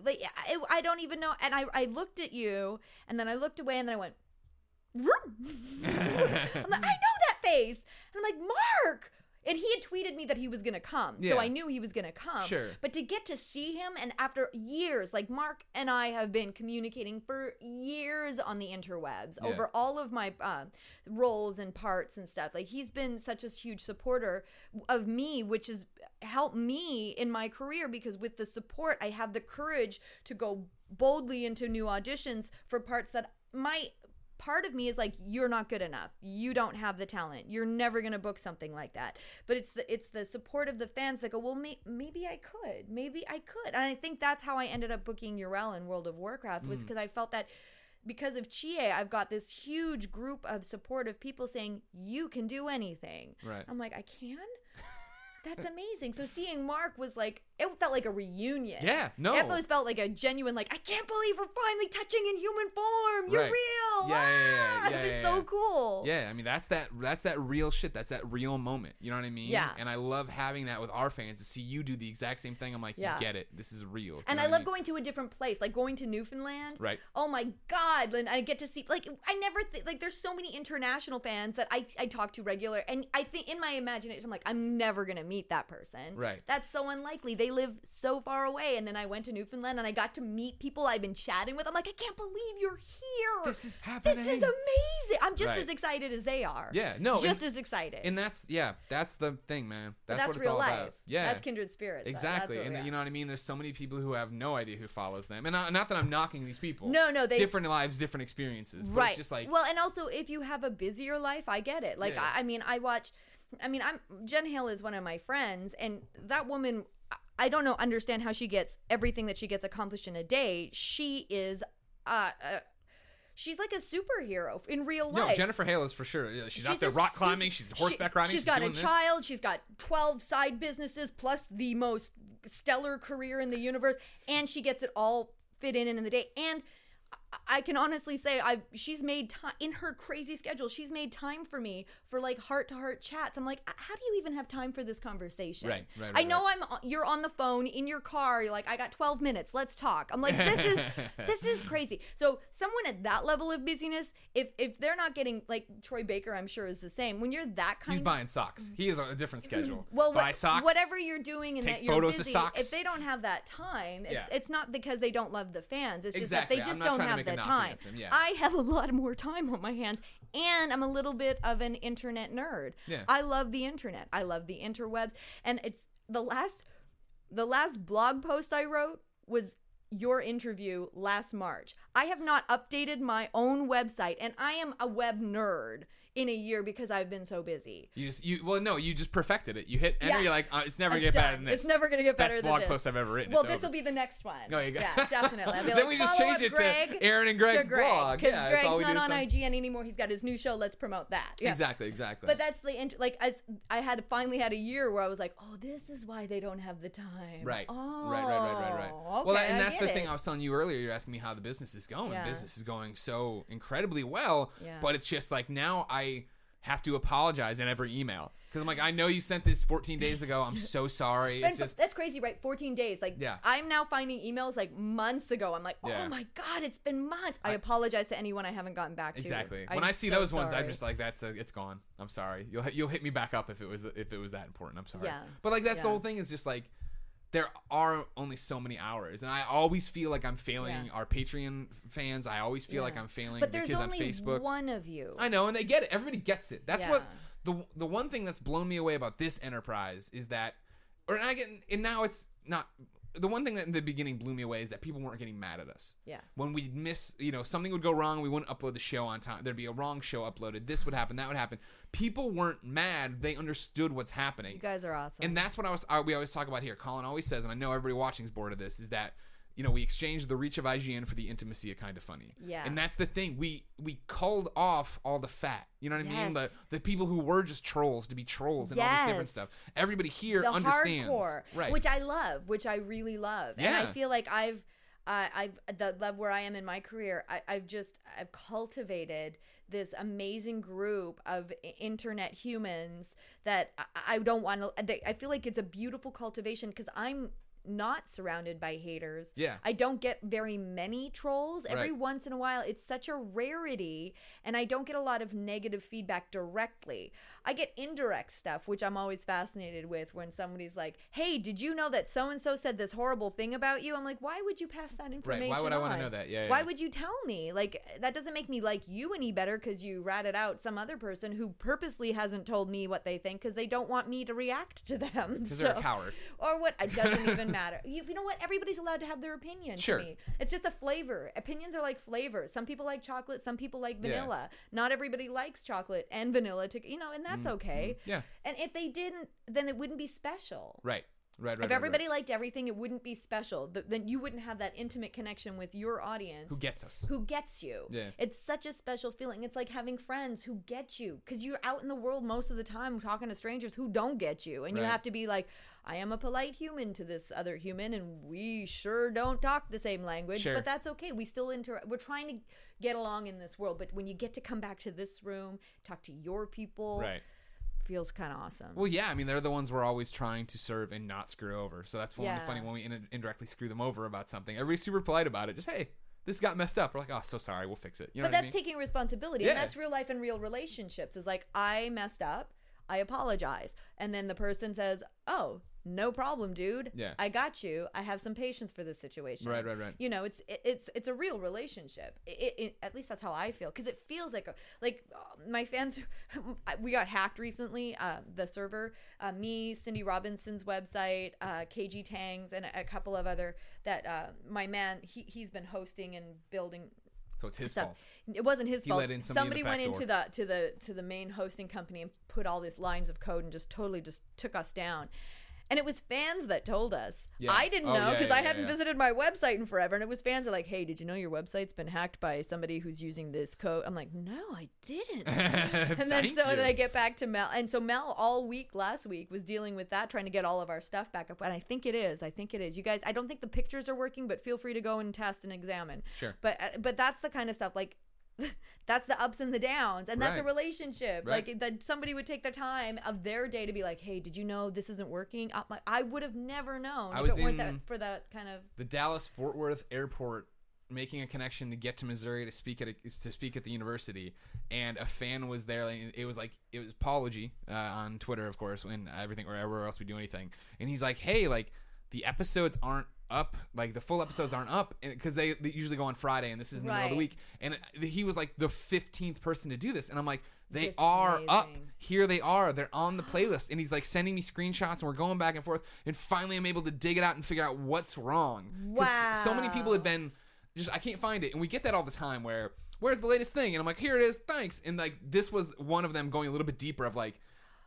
Like I, I don't even know, and I I looked at you, and then I looked away, and then I went, [LAUGHS] I'm like, I know that face. And I'm like, Mark. And he had tweeted me that he was going to come. Yeah. So I knew he was going to come. Sure. But to get to see him, and after years, like Mark and I have been communicating for years on the interwebs Yeah. over all of my uh, roles and parts and stuff. Like he's been such a huge supporter of me, which has helped me in my career because with the support, I have the courage to go boldly into new auditions for parts that might part of me is like you're not good enough you don't have the talent you're never going to book something like that but it's the it's the support of the fans that go well may, maybe i could maybe i could and i think that's how i ended up booking Yrel in world of warcraft Mm. was because i felt that because of Chie, I've got this huge group of supportive people saying, You can do anything. Right. I'm like, I can? [LAUGHS] That's amazing. So seeing Mark was like, it felt like a reunion. Yeah, no. It always felt like a genuine, like, I can't believe we're finally touching in human form. You're Right. real. Yeah, yeah, yeah, Ah! [LAUGHS] yeah, yeah, so cool. Yeah, I mean that's that that's that real shit. That's that real moment. You know what I mean? Yeah. And I love having that with our fans to see you do the exact same thing. I'm like, Yeah. you get it. This is real. You And I love mean? going to a different place, like going to Newfoundland. Right. Oh my God, Lynn, I get to see like I never th- like there's so many international fans that I I talk to regular, and I think in my imagination I'm like I'm never gonna meet that person. Right. That's so unlikely. They live so far away, and then I went to Newfoundland and I got to meet people I've been chatting with. I'm like I can't believe you're here. This is happening. This is amazing. I'm just Right. as excited as they are. Yeah, no, just and- as excited. And that's yeah, that's the thing, man. That's, that's what it's real all life. about. Yeah. that's kindred spirits. Exactly, what and you know what I mean. There's so many people who have no idea who follows them, and not, not that I'm knocking these people. No, no, they- different lives, different experiences. But right It's just like well and also if you have a busier life i get it like Yeah. I, I mean i watch i mean i'm jen hale is one of my friends and that woman I- don't know understand how she gets everything that she gets accomplished in a day she is uh, uh she's like a superhero in real no, life Jennifer Hale is for sure. Yeah, She's, out there rock climbing. She's she- horseback riding. She's got a this. child. She's got 12 side businesses plus the most stellar career in the universe. And she gets it all fit in in the day. And I- can honestly say I she's made time in her crazy schedule. She's made time for me for like heart to heart chats. I'm like, how do you even have time for this conversation? Right, right, right I right, know I'm uh, you're on the phone in your car. You're like, I got 12 minutes. Let's talk. I'm like, this is [LAUGHS] this is crazy. So someone at that level of busyness, if if they're not getting like Troy Baker, I'm sure is the same. When you're that kind, He's buying socks. He is on a different mm-hmm. schedule. well, buy what- socks. whatever you're doing and that you're busy, socks. if they don't have that time, it's, Yeah. it's not because they don't love the fans. It's Exactly. just that they just don't have make a the time. yeah. I have a lot more time on my hands, and I'm a little bit of an internet nerd. Yeah. I love the internet. I love the interwebs, and it's the last the last blog post I wrote was your interview last March. I have not updated my own website, and I am a web nerd in a year because I've been so busy. You just you well no you just perfected it. You hit enter. Yeah. You're like uh, it's never gonna get better than this. It's never gonna get better Best than blog this. post I've ever written. Well, this will be the next one. Oh, you go. Yeah, definitely. I'll be [LAUGHS] then like, we just change it Greg to Erin and Greg's Greg, blog. Yeah, Greg's all we not on time. IG anymore. He's got his new show. Let's promote that. Yeah. [LAUGHS] Exactly, exactly. But that's the int- like as I had finally had a year where I was like, oh, this is why they don't have the time. Right. Oh, right, right, right, right, right. Okay, well, and I that's the thing. I was telling you earlier. You're asking me how the business is going. Business is going so incredibly well, Yeah. but it's just like now I have to apologize in every email because I'm like, I know you sent this 14 days ago. I'm so [LAUGHS] sorry. It's just that's crazy, right? 14 days. Like, Yeah. I'm now finding emails like months ago. I'm like, oh Yeah. my God, it's been months. I, I- apologize to anyone I haven't gotten back to. exactly. I'm when I see so those ones, I'm just like, that's a, it's gone. I'm sorry. You'll you'll hit me back up if it was if it was that important. I'm sorry. Yeah. But like that's the whole thing is just like there are only so many hours, and I always feel like I'm failing Yeah. our Patreon fans. I always feel like I'm failing But the there's kids only on Facebook. one of you. I know, and they get it. Everybody gets it. That's what the the one thing that's blown me away about this enterprise is that, or and I get, and now it's not. The one thing that in the beginning blew me away is that people weren't getting mad at us. Yeah. When we'd miss, you know, something would go wrong, we wouldn't upload the show on time. There'd be a wrong show uploaded. This would happen. That would happen. People weren't mad. They understood what's happening. You guys are awesome. And that's what I was. I, we always talk about here. Colin always says, and I know everybody watching is bored of this, is that you know we exchanged the reach of IGN for the intimacy of kind of funny. Yeah. And that's the thing. We we culled off all the fat. You know what I mean? The the people who were just trolls to be trolls and all this different stuff. Everybody here the understands, hardcore, right? which I love, which I really love, and I feel like I've, uh, I've the love where I am in my career, I, I've just I've cultivated this amazing group of internet humans that I, I don't want to. I feel like it's a beautiful cultivation because I'm not surrounded by haters. Yeah. I don't get very many trolls. Every Right. once in a while, it's such a rarity, and I don't get a lot of negative feedback directly. I get indirect stuff, which I'm always fascinated with when somebody's like, "Hey, did you know that so and so said this horrible thing about you?" I'm like, "Why would you pass that information?" Right. Why would I wanna know that? Yeah, Why yeah. would you tell me? Like that doesn't make me like you any better because you ratted out some other person who purposely hasn't told me what they think because they don't want me to react to them. [LAUGHS] Because So, they're a coward. [LAUGHS] or what? It doesn't even [LAUGHS] matter. You, you know what? Everybody's allowed to have their opinion. Sure. To me. It's just a flavor. Opinions are like flavors. Some people like chocolate. Some people like Yeah. vanilla. Not everybody likes chocolate and vanilla. To you know, and that's okay. Mm, Yeah. And if they didn't, then it wouldn't be special. Right. Right. Right. If right, right. everybody liked everything, it wouldn't be special. Th- Then you wouldn't have that intimate connection with your audience who gets us? who gets you. Yeah. It's such a special feeling. It's like having friends who get you because you're out in the world most of the time talking to strangers who don't get you. And you have to be like, I am a polite human to this other human, and we sure don't talk the same language, Sure. but that's okay. We still inter. We're trying to get along in this world, but when you get to come back to this room, talk to your people, Right. Feels kind of awesome. Well, yeah. I mean, they're the ones we're always trying to serve and not screw over. So that's Yeah. funny when we in- indirectly screw them over about something. Everybody's super polite about it. Just hey, this got messed up. We're like, oh, so sorry. We'll fix it. You know but what I that's mean? taking responsibility Yeah. and that's real life and real relationships is like i messed up i apologize and then the person says oh no problem dude Yeah. i got you i have some patience for this situation Right, right, right. you know it's it, it's it's a real relationship it, it, at least that's how i feel because it feels like a, like uh, my fans [LAUGHS] we got hacked recently uh, the server uh, me cindy robinson's website uh, kg tangs and a, a couple of other that uh, my man he, he's been hosting and building so it's his stuff. fault. It wasn't his He fault. let in somebody in went back into the to the to the main hosting company and put all these lines of code and just totally just took us down. And it was fans that told us. Yeah. I didn't Oh, know because yeah, I hadn't yeah. visited my website in forever. And it was fans are like, "Hey, did you know your website's been hacked by somebody who's using this code?" I'm like, "No, I didn't." [LAUGHS] and then so then. I get back to Mel, and so Mel all week last week was dealing with that, trying to get all of our stuff back up. And I think it is. I think it is. You guys, I don't think the pictures are working, but feel free to go and test and examine. Sure. But uh, but that's the kind of stuff like. [LAUGHS] That's the ups and the downs, and that's a relationship. Right. Like that, somebody would take the time of their day to be like, "Hey, did you know this isn't working?" I'm like, I would have never known I if was it weren't in- that, for that kind of. the Dallas Fort Worth airport making a connection to get to Missouri to speak at a, to speak at the university, and a fan was there. Like, it was like it was apology uh, on Twitter, of course, and everything or everywhere else we do anything. And he's like, "Hey, like the episodes aren't up, like the full episodes aren't up because they, they usually go on Friday, and this is in the middle of the week." And it, he was like the fifteenth person to do this, and I'm like. They This is are up. Here they are. They're on the playlist. And he's like sending me screenshots and we're going back and forth. And finally I'm able to dig it out and figure out what's wrong. 'Cause So many people had Wow. been just I can't find it. And we get that all the time where where's the latest thing? And I'm like, here it is, thanks. And like this was one of them going a little bit deeper of like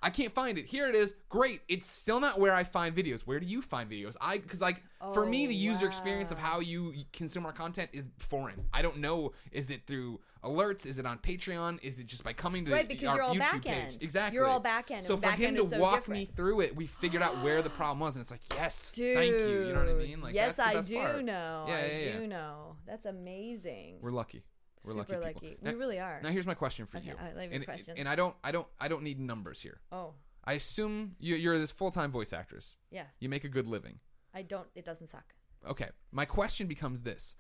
I can't find it. Here it is. Great. It's still not where I find videos. Where do you find videos? I because like for me Oh, the user experience of how you consume our content is foreign. I don't know. Is it through alerts? Is it on Patreon? Is it just by coming to Right, because our you're all YouTube back page? end. Exactly. You're all back end, So for back him to so walk me through it, we figured out where the [GASPS] problem was, and it's like, yes, Dude, thank you. You know what I mean? Like, yes, that's the I do part. know. Yeah, I yeah, yeah. do know. That's amazing. We're lucky. We're Super lucky. lucky. Now, We really are. now here's my question for Okay, you. I love your and, questions. and I don't, I don't, I don't need numbers here. oh, I assume you, you're this full-time voice actress. yeah. You make a good living. I don't. It doesn't suck. Okay. My question becomes this: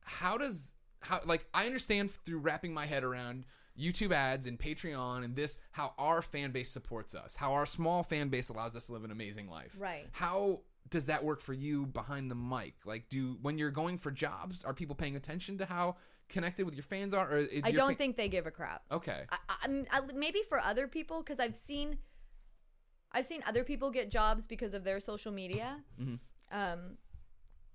How does how like I understand through wrapping my head around YouTube ads and Patreon and this how our fan base supports us, how our small fan base allows us to live an amazing life. Right. How does that work for you behind the mic? Like, do when you're going for jobs, are people paying attention to how connected with your fans are? Or I don't think they give a crap. Okay. I, I, I'm- maybe for other people because I've seen, I've seen other people get jobs because of their social media, Mhm. um,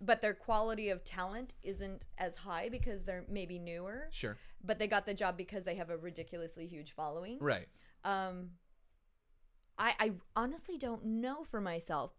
but their quality of talent isn't as high because they're maybe newer. Sure. But they got the job because they have a ridiculously huge following. Right. Um, I I honestly don't know for myself.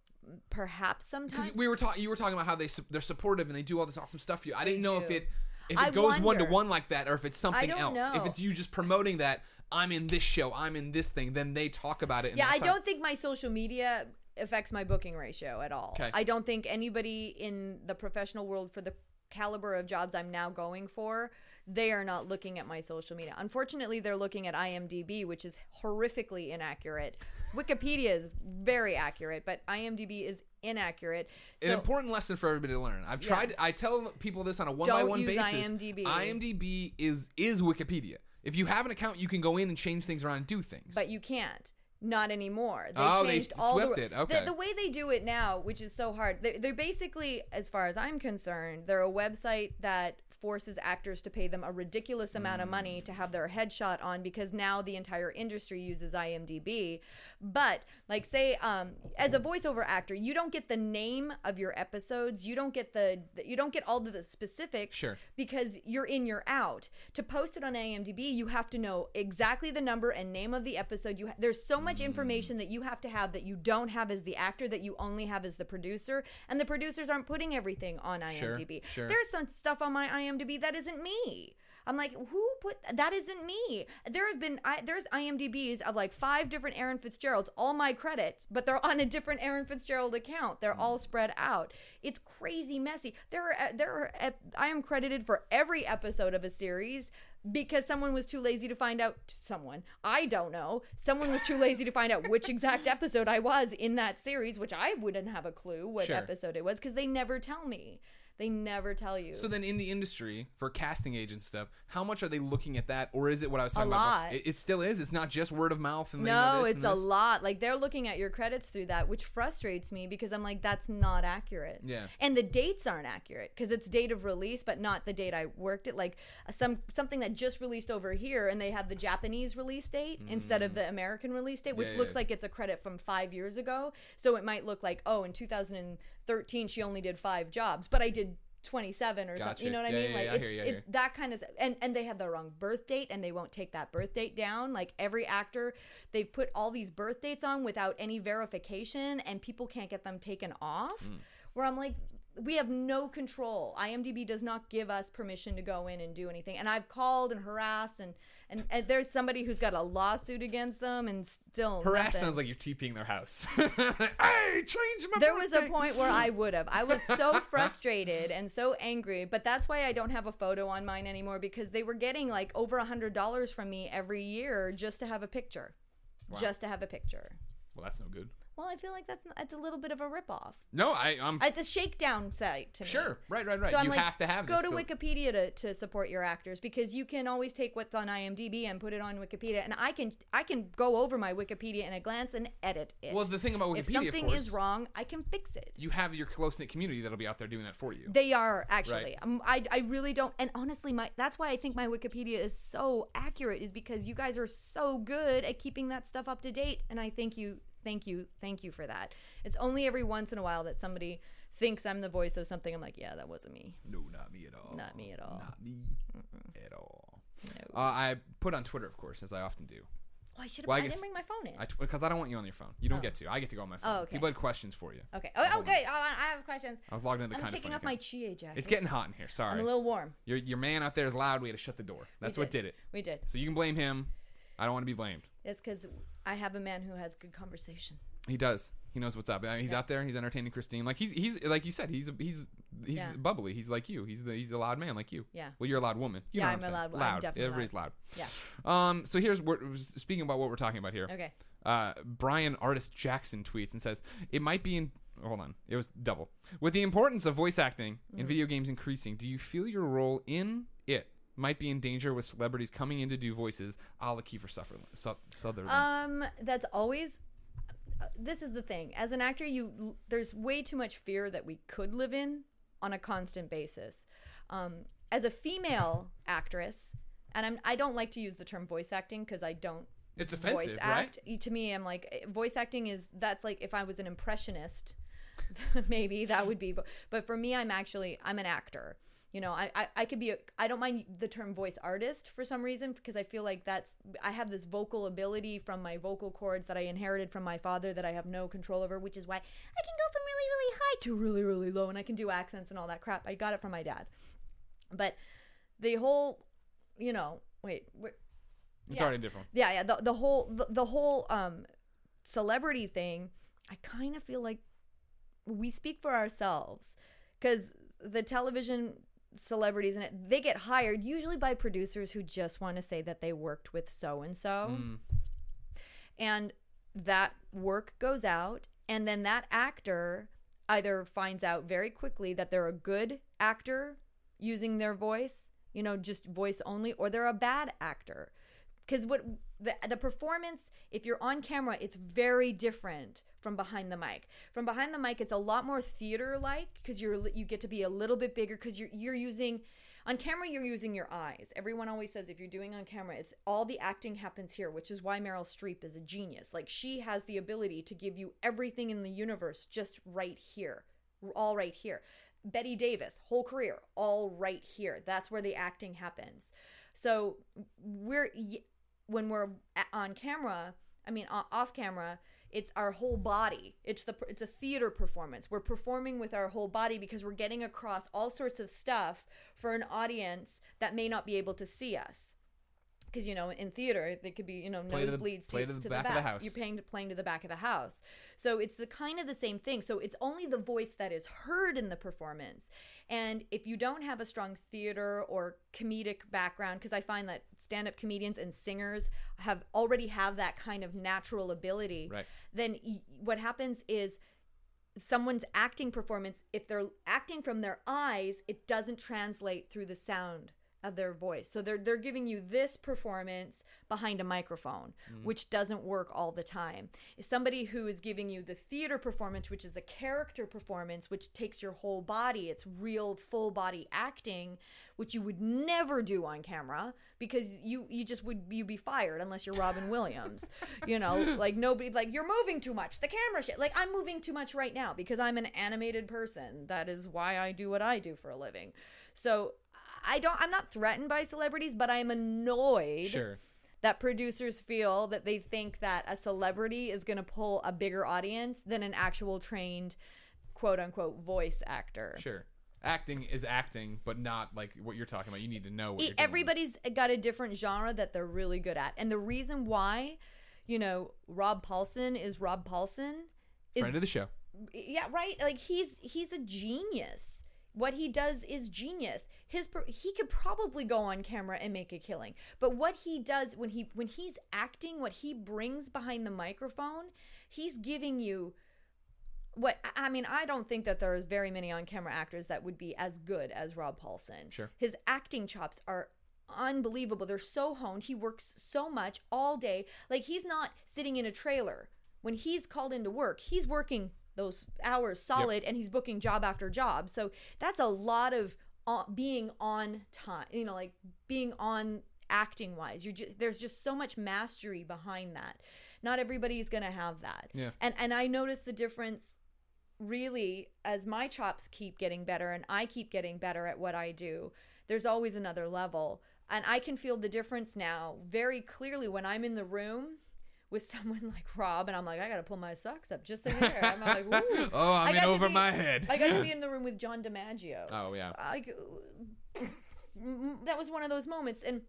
Perhaps Because sometimes we were talking, you were talking about how they su- they're supportive and they do all this awesome stuff for you. I didn't know if it if I it goes one to one like that or if it's something else. If know. it's you just promoting that I'm in this show, I'm in this thing, then they talk about it. Yeah, I don't think my social media affects my booking ratio at all. Okay. I don't think anybody in the professional world for the caliber of jobs I'm now going for, they are not looking at my social media. Unfortunately, they're looking at IMDb, which is horrifically inaccurate. Wikipedia is very accurate, but IMDb is inaccurate. An important lesson for everybody to learn. I've tried. I tell people this on a one by one basis. IMDb. IMDb is is Wikipedia. If you have an account, you can go in and change things around and do things. but you can't. Not anymore. They Oh, they changed all the, it. Okay. the the way they do it now, which is so hard. They're, they're basically, as far as I'm concerned, they're a website that forces actors to pay them a ridiculous amount of money to have their headshot on because now the entire industry uses IMDb. But like say um as a voiceover actor, you don't get the name of your episodes, you don't get the you don't get all of the specifics Sure. because you're in you're out. To post it on IMDb, you have to know exactly the number and name of the episode. You ha- there's so much information that you have to have that you don't have as the actor that you only have as the producer, and the producers aren't putting everything on Sure, IMDb. sure. There's some stuff on my IMDb that isn't me. I'm like, who put that? Isn't me. There have been I, there's IMDb's of like five different Erin Fitzgeralds, all my credits, but they're on a different Erin Fitzgerald account. They're all spread out. It's crazy messy. There are uh, there are I am credited for every episode of a series because someone was too lazy to find out someone I don't know. Someone was too lazy to find out which [LAUGHS] exact episode I was in that series, which I wouldn't have a clue what Sure. episode it was because they never tell me. They never tell you. So then, in the industry for casting agent stuff, how much are they looking at that, or is it what I was talking about? lot. It, it still is. It's not just word of mouth. And No, it's a lot. Like they're looking at your credits through that, which frustrates me because I'm like, that's not accurate. Yeah. And the dates aren't accurate because it's date of release, but not the date I worked it. Like some something that just released over here, and they have the Japanese release date instead of the American release date, which Mm. Yeah, looks yeah. like it's a credit from five years ago. So it might look like, oh, in 2013 she only did five jobs, but I did. 27 or Gotcha. something you know what i mean yeah, like yeah, I it's you, it- that kind of and and they have the wrong birth date and they won't take that birth date down like every actor they put all these birth dates on without any verification and people can't get them taken off Mm. where i'm like we have no control imdb does not give us permission to go in and do anything and i've called and harassed and and, and there's somebody who's got a lawsuit against them and still Harass nothing. sounds like you're TPing their house. [LAUGHS] hey, change my. there was a point where I [LAUGHS] would have. I was so frustrated and so angry, but that's why I don't have a photo on mine anymore because they were getting like over a hundred dollars from me every year just to have a picture, just to have a picture. Well, that's no good. Well, I feel like that's that's a little bit of a ripoff. No, I, I'm It's a shakedown site to me. sure. Right, right, right. So I'm you like, have to have go this to to- Wikipedia to, to support your actors because you can always take what's on IMDb and put it on Wikipedia, and I can I can go over my Wikipedia in a glance and edit it. Well, the thing about Wikipedia, if something course, is wrong, I can fix it. you have your close knit community that'll be out there doing that for you. They are actually. Right. Um, I I really don't. And honestly, my that's why I think my Wikipedia is so accurate is because you guys are so good at keeping that stuff up to date, and I thank you, thank you, thank you for that. It's only every once in a while that somebody thinks I'm the voice of something. I'm like, yeah, that wasn't me. no, not me at all. Not me at all. Not me at all. No. Uh, I put on Twitter, of course, as I often do. Oh, I should have. well, I I, guess- didn't bring my phone in. I because I don't want you on your phone. You don't Oh. get to. I get to go on my phone. Oh, okay. People had questions for you. okay. Oh, okay. Oh, I have questions. I was logged into the I'm kind of taking off my. Chie jacket. It's getting hot in here. I'm Sorry. a little warm. Your your man out there is loud. We had to shut the door. That's what did. did it. We did. So you can blame him. I don't want to be blamed. It's because I have a man who has good conversation. He does. He knows what's up. Uh, He's Yeah. out there. He's entertaining Christine. Like he's he's like you said. He's he's he's Yeah. bubbly. He's like you. He's the he's a loud man like you. Yeah. Well, you're a loud woman. You Yeah, I'm what a I'm loud I'm Loud. definitely Everybody's loud. Yeah. Um. So here's what speaking about what we're talking about here. Okay. Uh, Brian Artist Jackson tweets and says it might be in. Hold on, it was double. With the importance of voice acting in Mm. video games increasing, do you feel your role in it might be in danger with celebrities coming in to do voices, a la Kiefer Sutherland? Sutherland. Um, that's always. This is the thing. As an actor, you there's way too much fear that we could live in on a constant basis. Um, as a female [LAUGHS] actress, and I'm I don't like to use the term voice acting because I don't it's offensive, voice right? act. To me, I'm like eh, voice acting is that's like if I was an impressionist, [LAUGHS] maybe that would be. But, but for me, I'm actually I'm an actor. You know, I, I I could be a I don't mind the term voice artist for some reason because I feel like that's I have this vocal ability from my vocal cords that I inherited from my father that I have no control over, which is why I can go from really really high to really really low and I can do accents and all that crap. I got it from my dad. But the whole, you know, wait, It's yeah. already different. yeah yeah the, the whole the, the whole um celebrity thing i kind of feel like we speak for ourselves because the television celebrities and it they get hired usually by producers who just want to say that they worked with so and so and that work goes out and then that actor either finds out very quickly that they're a good actor using their voice you know just voice only or they're a bad actor. Because what the, the performance if you're on camera it's very different from behind the mic. From behind the mic it's a lot more theater like because you're you get to be a little bit bigger because you're you're using on camera you're using your eyes. Everyone always says if you're doing on camera it's all the acting happens here which is why meryl streep is a genius. Like she has the ability to give you everything in the universe just right here all right here. Bette davis whole career all right here. That's where the acting happens. So we're when we're on camera i mean off camera it's our whole body. It's the it's a theater performance. We're performing with our whole body because we're getting across all sorts of stuff for an audience that may not be able to see us because you know in theater they could be you know Play to the- nosebleed seats to the to back the of the house. You're paying to playing to the back of the house. So it's the kind of the same thing. So it's only the voice that is heard in the performance. And if you don't have a strong theater or comedic background, because I find that stand-up comedians and singers have already have that kind of natural ability, Right. then y- what happens is someone's acting performance if they're acting from their eyes it doesn't translate through the sound of their voice. So they're they're giving you this performance behind a microphone mm. which doesn't work all the time. Somebody who is giving you the theater performance which is a character performance which takes your whole body it's real full body acting which you would never do on camera because you you just would you be fired unless you're Robin [LAUGHS] Williams you know? Like nobody like you're moving too much. The camera shit. Like I'm moving too much right now because I'm an animated person. That is why I do what I do for a living. So I don't I'm not threatened by celebrities but I'm annoyed Sure. that producers feel that they think that a celebrity is going to pull a bigger audience than an actual trained quote unquote voice actor Sure. Acting is acting, but not like what you're talking about. You need to know what you're doing. everybody's got a different genre that they're really good at and the reason why you know rob paulsen is rob paulsen is friend of the show. yeah right like he's he's a genius what he does is genius his he could probably go on camera and make a killing but what he does when he when he's acting what he brings behind the microphone he's giving you what I mean, I don't think that there's very many on-camera actors that would be as good as Rob Paulsen. Sure. His acting chops are unbelievable. They're so honed. He works so much all day. Like he's not sitting in a trailer. When he's called into work, he's working those hours solid and he's booking job after job. So that's a lot of uh, being on time, you know, like being on acting wise. You're just, there's just so much mastery behind that. Not everybody's going to have that. Yeah. And and I notice the difference really as my chops keep getting better and I keep getting better at what I do, there's always another level. And I can feel the difference now very clearly when I'm in the room with someone [LAUGHS] like Rob and I'm like, I gotta pull my socks up just a hair. I'm like, [LAUGHS] Ooh. Oh, I'm I in over be- my head. I got to be [LAUGHS] in the room with John DiMaggio. oh yeah. Like, that was one of those moments. And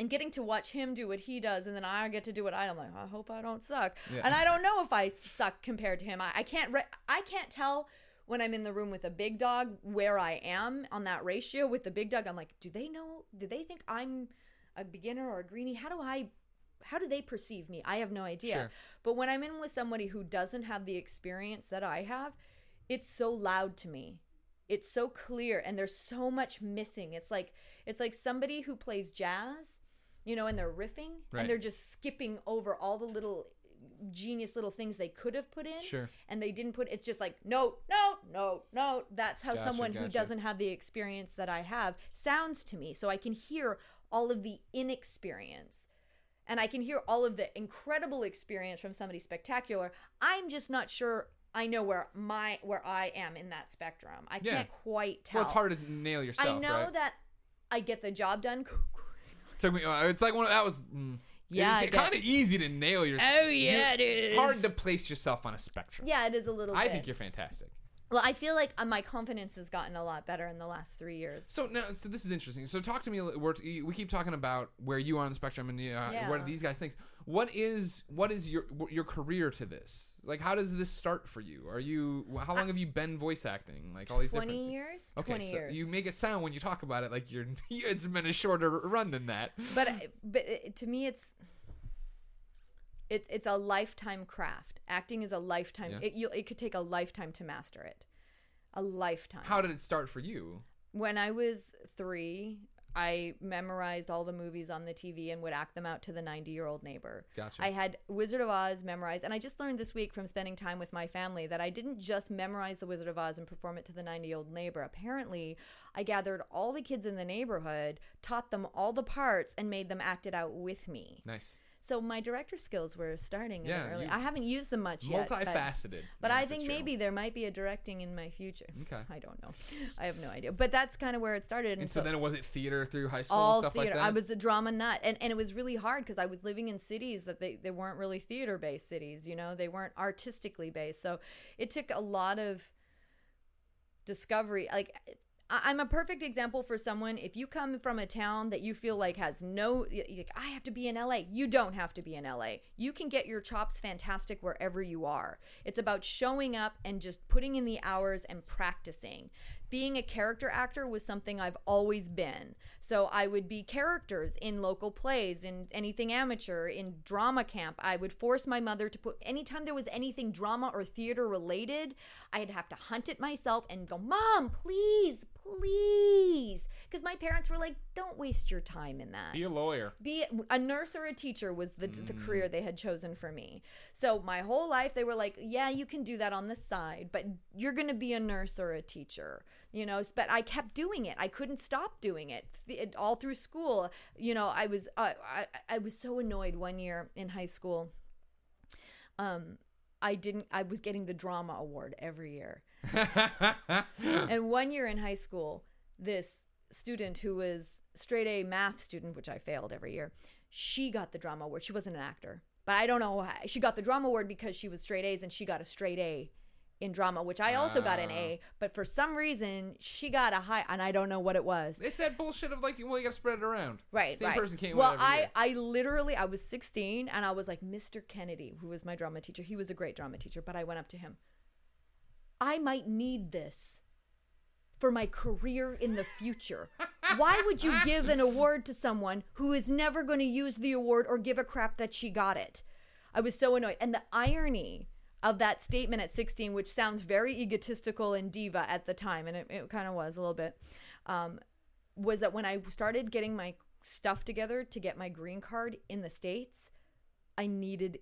and getting to watch him do what he does, and then I get to do what I. I'm like, I hope I don't suck, Yeah. and I don't know if I suck compared to him. I, I can't. Re- I can't tell when I'm in the room with a big dog where I am on that ratio with the big dog. I'm like, do they know? Do they think I'm a beginner or a greenie? How do I? How do they perceive me? I have no idea. Sure. But when I'm in with somebody who doesn't have the experience that I have, it's so loud to me. It's so clear and there's so much missing. It's like it's like somebody who plays jazz, you know, and they're riffing Right. and they're just skipping over all the little genius little things they could have put in Sure. and they didn't put it's just like no no no no that's how Gotcha, someone who doesn't have the experience that i have sounds to me so i can hear all of the inexperience and i can hear all of the incredible experience from somebody spectacular i'm just not sure i know where my where i am in that spectrum i Yeah. can't quite tell Well, it's hard to nail yourself. i know right? that i get the job done Took me. uh, It's like one of that was. Mm, Yeah, It's kind of easy to nail yourself. Oh, yeah, it is. Hard to place yourself on a spectrum. yeah it is a little bit. I bit think you're fantastic. Well i feel like uh, my confidence has gotten a lot better in the last three years So now, so this is interesting. So talk to me. We're, we keep talking about where you are on the spectrum and uh, Yeah. what are these guys think. What is what is your your career to this? Like, how does this start for you? Are you how long have you been voice acting? Like all these 20 different. years Okay, 20 so years you make it sound when you talk about it like you're [LAUGHS] it's been a shorter run than that. but but it, to me it's it, it's a lifetime craft acting is a lifetime Yeah. it, you, it could take a lifetime to master it a lifetime How did it start for you? when i was three I memorized all the movies on the TV and would act them out to the 90 year old neighbor. Gotcha. I had Wizard of Oz memorized, and I just learned this week from spending time with my family that I didn't just memorize the Wizard of Oz and perform it to the 90 year old neighbor. Apparently, I gathered all the kids in the neighborhood, taught them all the parts, and made them act it out with me. nice. So my director skills were starting Yeah, early. I haven't used them much yet. but- Multifaceted. but Mary I think maybe there might be a directing in my future. Okay. I don't know. I have no idea. But that's kind of where it started. And, And so, then was it theater through high school all and stuff theater. like that? I was a drama nut, and and it was really hard because I was living in cities that they they weren't really theater based cities. You know, they weren't artistically based. So it took a lot of discovery. Like I'm a perfect example for someone. If you come from a town that you feel like has no, like, I have to be in LA. You don't have to be in LA. You can get your chops fantastic wherever you are. It's about showing up and just putting in the hours and practicing. Being a character actor was something I've always been. So I would be characters in local plays, in anything amateur, in drama camp. I would force my mother to put, anytime there was anything drama or theater related, I'd have to hunt it myself and go, Mom, please, please. Because my parents were like, don't waste your time in that Be a lawyer. be a nurse or a teacher was the, the career they had chosen for me. So my whole life they were like, yeah, you can do that on the side, but you're going to be a nurse or a teacher, you know, but I kept doing it. I couldn't stop doing it, it all through school. You know, I was uh, I I was so annoyed one year in high school. Um I didn't I was getting the drama award every year. [LAUGHS] and one year in high school, this student who was straight A math student, which I failed every year, she got the drama award. She wasn't an actor, but I don't know. Why. She got the drama award because she was straight A's and she got a straight A in drama, which I also got an A. Ah. But for some reason, she got a high, and I don't know what it was. it's that bullshit of like, well, you got to spread it around. Right, Same right. person can't well, I, year. I literally, I was 16 and I was like, Mr. Kennedy, who was my drama teacher. He was a great drama teacher, but I went up to him. I might need this for my career in the future. Why would you give an award to someone who is never going to use the award or give a crap that she got it? I was so annoyed. And the irony of that statement at 16, which sounds very egotistical and diva at the time, and it, it kind of was a little bit, um, was that when I started getting my stuff together to get my green card in the States, I needed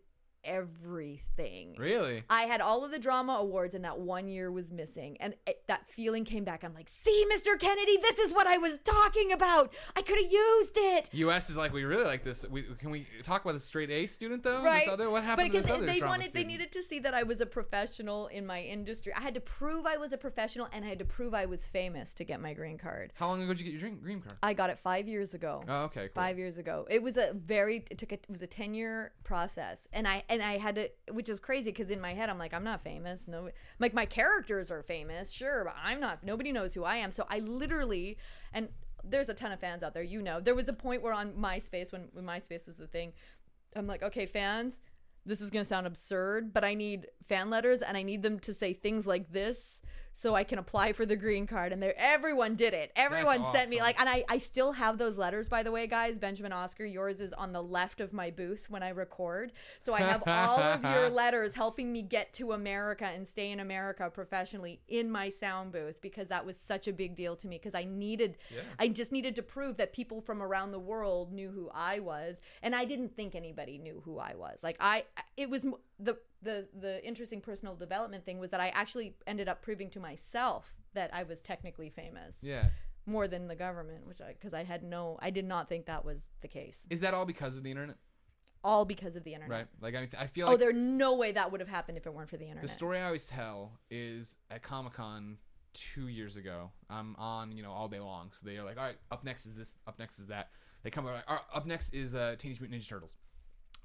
everything. really? I had all of the drama awards, and that one year was missing. And it, that feeling came back. I'm like, see, Mr. Kennedy, this is what I was talking about. I could have used it. U.S. is like, we really like this. We, can we talk about the straight A student though? Right. This other, what happened but to this because other they wanted, they needed to see that I was a professional in my industry. I had to prove I was a professional, and I had to prove I was famous to get my green card. How long ago did you get your green card? I got it five years ago. Oh, okay, cool. five years ago. It was a very it took a, it was a ten year process, and I and I had to, which is crazy because in my head I'm like I'm not famous. No, like my characters are famous, sure, but I'm not. Nobody knows who I am. So I literally and there's a ton of fans out there. You know, there was a point where on MySpace when, when MySpace was the thing, I'm like, okay, fans. This is gonna sound absurd, but I need fan letters and I need them to say things like this so I can apply for the green card. And everyone did it. Everyone sent me like, and I, I still have those letters, by the way, guys. Benjamin Oscar, yours is on the left of my booth when I record. So I have all of your [LAUGHS] letters helping me get to America and stay in America professionally in my sound booth because that was such a big deal to me because I needed, Yeah. I just needed to prove that people from around the world knew who I was. And I didn't think anybody knew who I was. Like, I, it was the, the, the interesting personal development thing was that I actually ended up proving to myself that I was technically famous Yeah. more than the government, which I because I had no, I did not think that was the case. Is that all because of the internet? All because of the internet. Right. Like I, I feel Oh, there's no way that would have happened if it weren't for the internet. the story I always tell is at Comic Con two years ago. I'm on, you know, all day long. So they are like, all right, up next is this, up next is that. They come over, like, "All right, up next is uh, Teenage Mutant Ninja Turtles.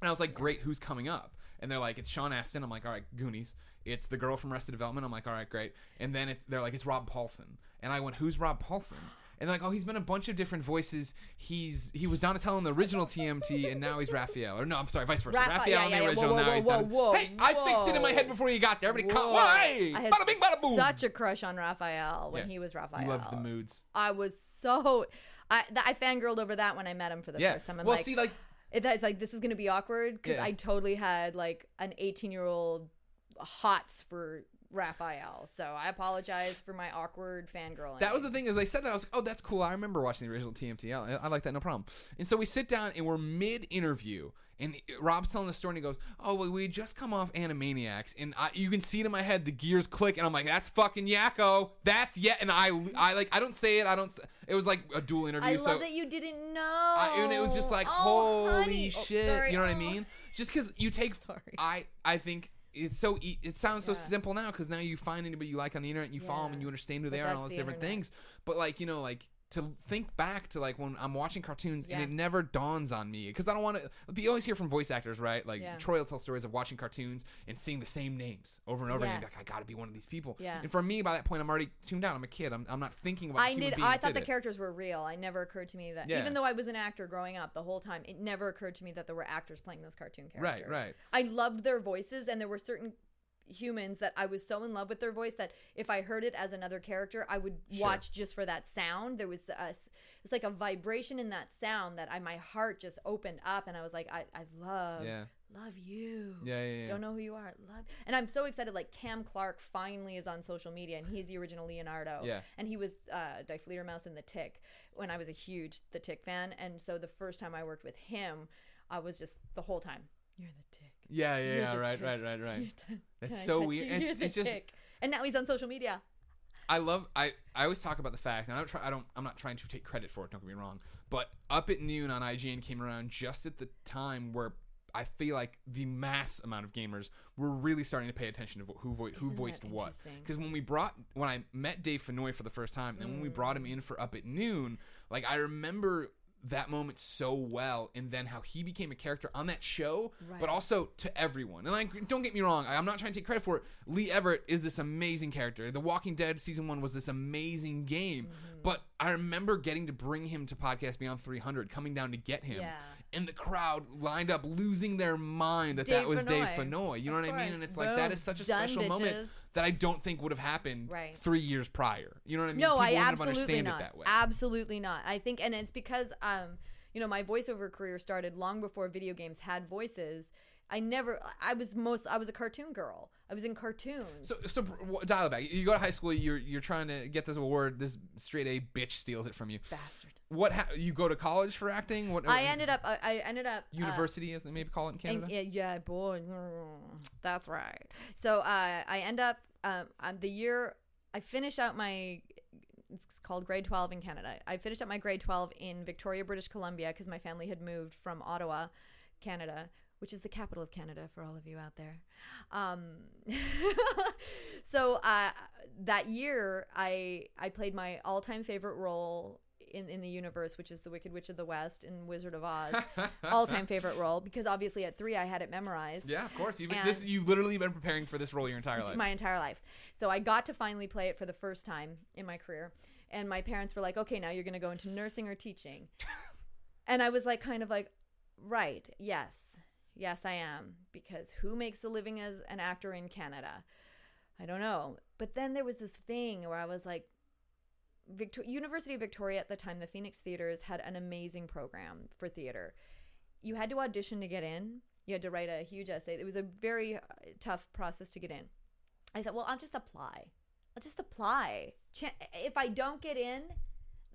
And I was like, great, who's coming up? And they're like, it's Sean Astin. I'm like, all right, Goonies. It's the girl from Arrested Development. I'm like, all right, great. And then it's they're like, it's Rob Paulsen. And I went, who's Rob Paulsen? And they're like, oh, he's been a bunch of different voices. He's he was Donatello in the original TMT, and now he's Raphael. Or no, I'm sorry, vice versa. Rapha- Raphael yeah, in the yeah, yeah. original, Whoa, now whoa, he's whoa, Donatello. whoa, Hey, I fixed it in my head before you got there. Everybody, Whoa. why? I had Bada bing, bada boom. such a crush on Raphael when he was Raphael. Loved the moods. I was so, I th- I fangirled over that when I met him for the Yeah. first time. I'm well, like, see, like it, it's like this is gonna be awkward because Yeah. I totally had like an 18 year old hots for Raphael. So I apologize for my awkward fangirling. That was the thing is they said that I was like, oh, that's cool. I remember watching the original TMTL. I, I like that, no problem. And so we sit down and we're mid interview, and Rob's telling the story and he goes, oh, well, we just come off Animaniacs, and I, you can see it in my head the gears click, and I'm like, that's fucking Yakko. That's yet, and I, I like, I don't say it. I don't. It was like a dual interview. I so love that you didn't know. I, and it was just like, Oh, holy honey. Oh, shit. sorry. You know what I Oh. mean? Just because you take, Sorry. I, I think. It's so e- it sounds so simple now because now you find anybody you like on the internet and you follow them and you understand who But they are and all those the different internet. things. But like you know, like to think back to like when I'm watching cartoons and it never dawns on me because I don't want to. You always hear from voice actors, right? Like Yeah. Troy will tell stories of watching cartoons and seeing the same names over and over again. Like I got to be one of these people. Yeah. And for me, by that point, I'm already tuned out. I'm a kid. I'm, I'm not thinking about. I did. I thought did the it. characters were real. I never occurred to me that Yeah. even though I was an actor growing up the whole time, it never occurred to me that there were actors playing those cartoon characters. Right, right. I loved their voices, and there were certain humans that I was so in love with their voice that if I heard it as another character, I would Sure. watch just for that sound. There was a, it's like a vibration in that sound that I my heart just opened up, and I was like, I, I love, Yeah. love you. Yeah, yeah, yeah. Don't know who you are. Love, and I'm so excited. Like Cam Clarke finally is on social media, and he's the original Leonardo. Yeah. And he was uh, Die Fledermaus in The Tick when I was a huge The Tick fan, and so the first time I worked with him, I was just the whole time. You're the Tick. Yeah, yeah, yeah. the Right, right, right, right. That's so weird. you? It's- it's just- Tick. And now he's on social media. I love I I always talk about the fact and I don't try I don't I'm not trying to take credit for it don't get me wrong but up at noon on IGN came around just at the time where I feel like the mass amount of gamers were really starting to pay attention to who vo- who voiced what because when we brought when I met Dave Fennoy for the first time and when we brought him mm. in for up at noon like I remember that moment so well and then how he became a character on that show but also to everyone. And like don't get me wrong i'm not trying to take credit for it. Lee everett is this amazing character. The walking dead season one was this amazing game. Mm-hmm. but i remember getting to bring him to podcast beyond 300 coming down to get him. Yeah. And the crowd lined up losing their mind that that Dave was dave Fennoy you know Of what i mean and it's like that is such a Done, special moment that i don't think would have happened Right. three years prior you know what i mean No, People I wouldn't have absolutely not. it that way Absolutely not. I think, and it's because, um, you know, my voiceover career started long before video games had voices. I never. I was most. I was a cartoon girl. I was in cartoons. So, so dial it back. You go to high school. You're you're trying to get this award. This straight A bitch steals it from you. Bastard. What? Ha- you go to college for acting? What? I ended up. I, I ended up. uh, university, as they maybe call it in Canada. And, yeah, yeah, boy, mm, that's right. So uh, I end up um, um, the year I finish out my. It's called grade 12 in Canada. I finished up my grade 12 in Victoria, British Columbia, because my family had moved from Ottawa, Canada, which is the capital of Canada for all of you out there. Um, [LAUGHS] so uh, that year, I I played my all time favorite role in, in the universe, which is the Wicked Witch of the West in Wizard of Oz. [LAUGHS] all time favorite role because obviously at three I had it memorized. yeah, of course. You've this you've literally been preparing for this role your entire life. my entire life. So I got to finally play it for the first time in my career. And my parents were like, okay, now you're going to go into nursing or teaching. [LAUGHS] and I was like, kind of like, right, yes, yes, I am. Because who makes a living as an actor in Canada? I don't know. But then there was this thing where I was like, Victor- University of Victoria at the time, the Phoenix Theaters had an amazing program for theater. You had to audition to get in. You had to write a huge essay. It was a very uh, tough process to get in. I thought, well, I'll just apply. I'll just apply. Ch- if I don't get in,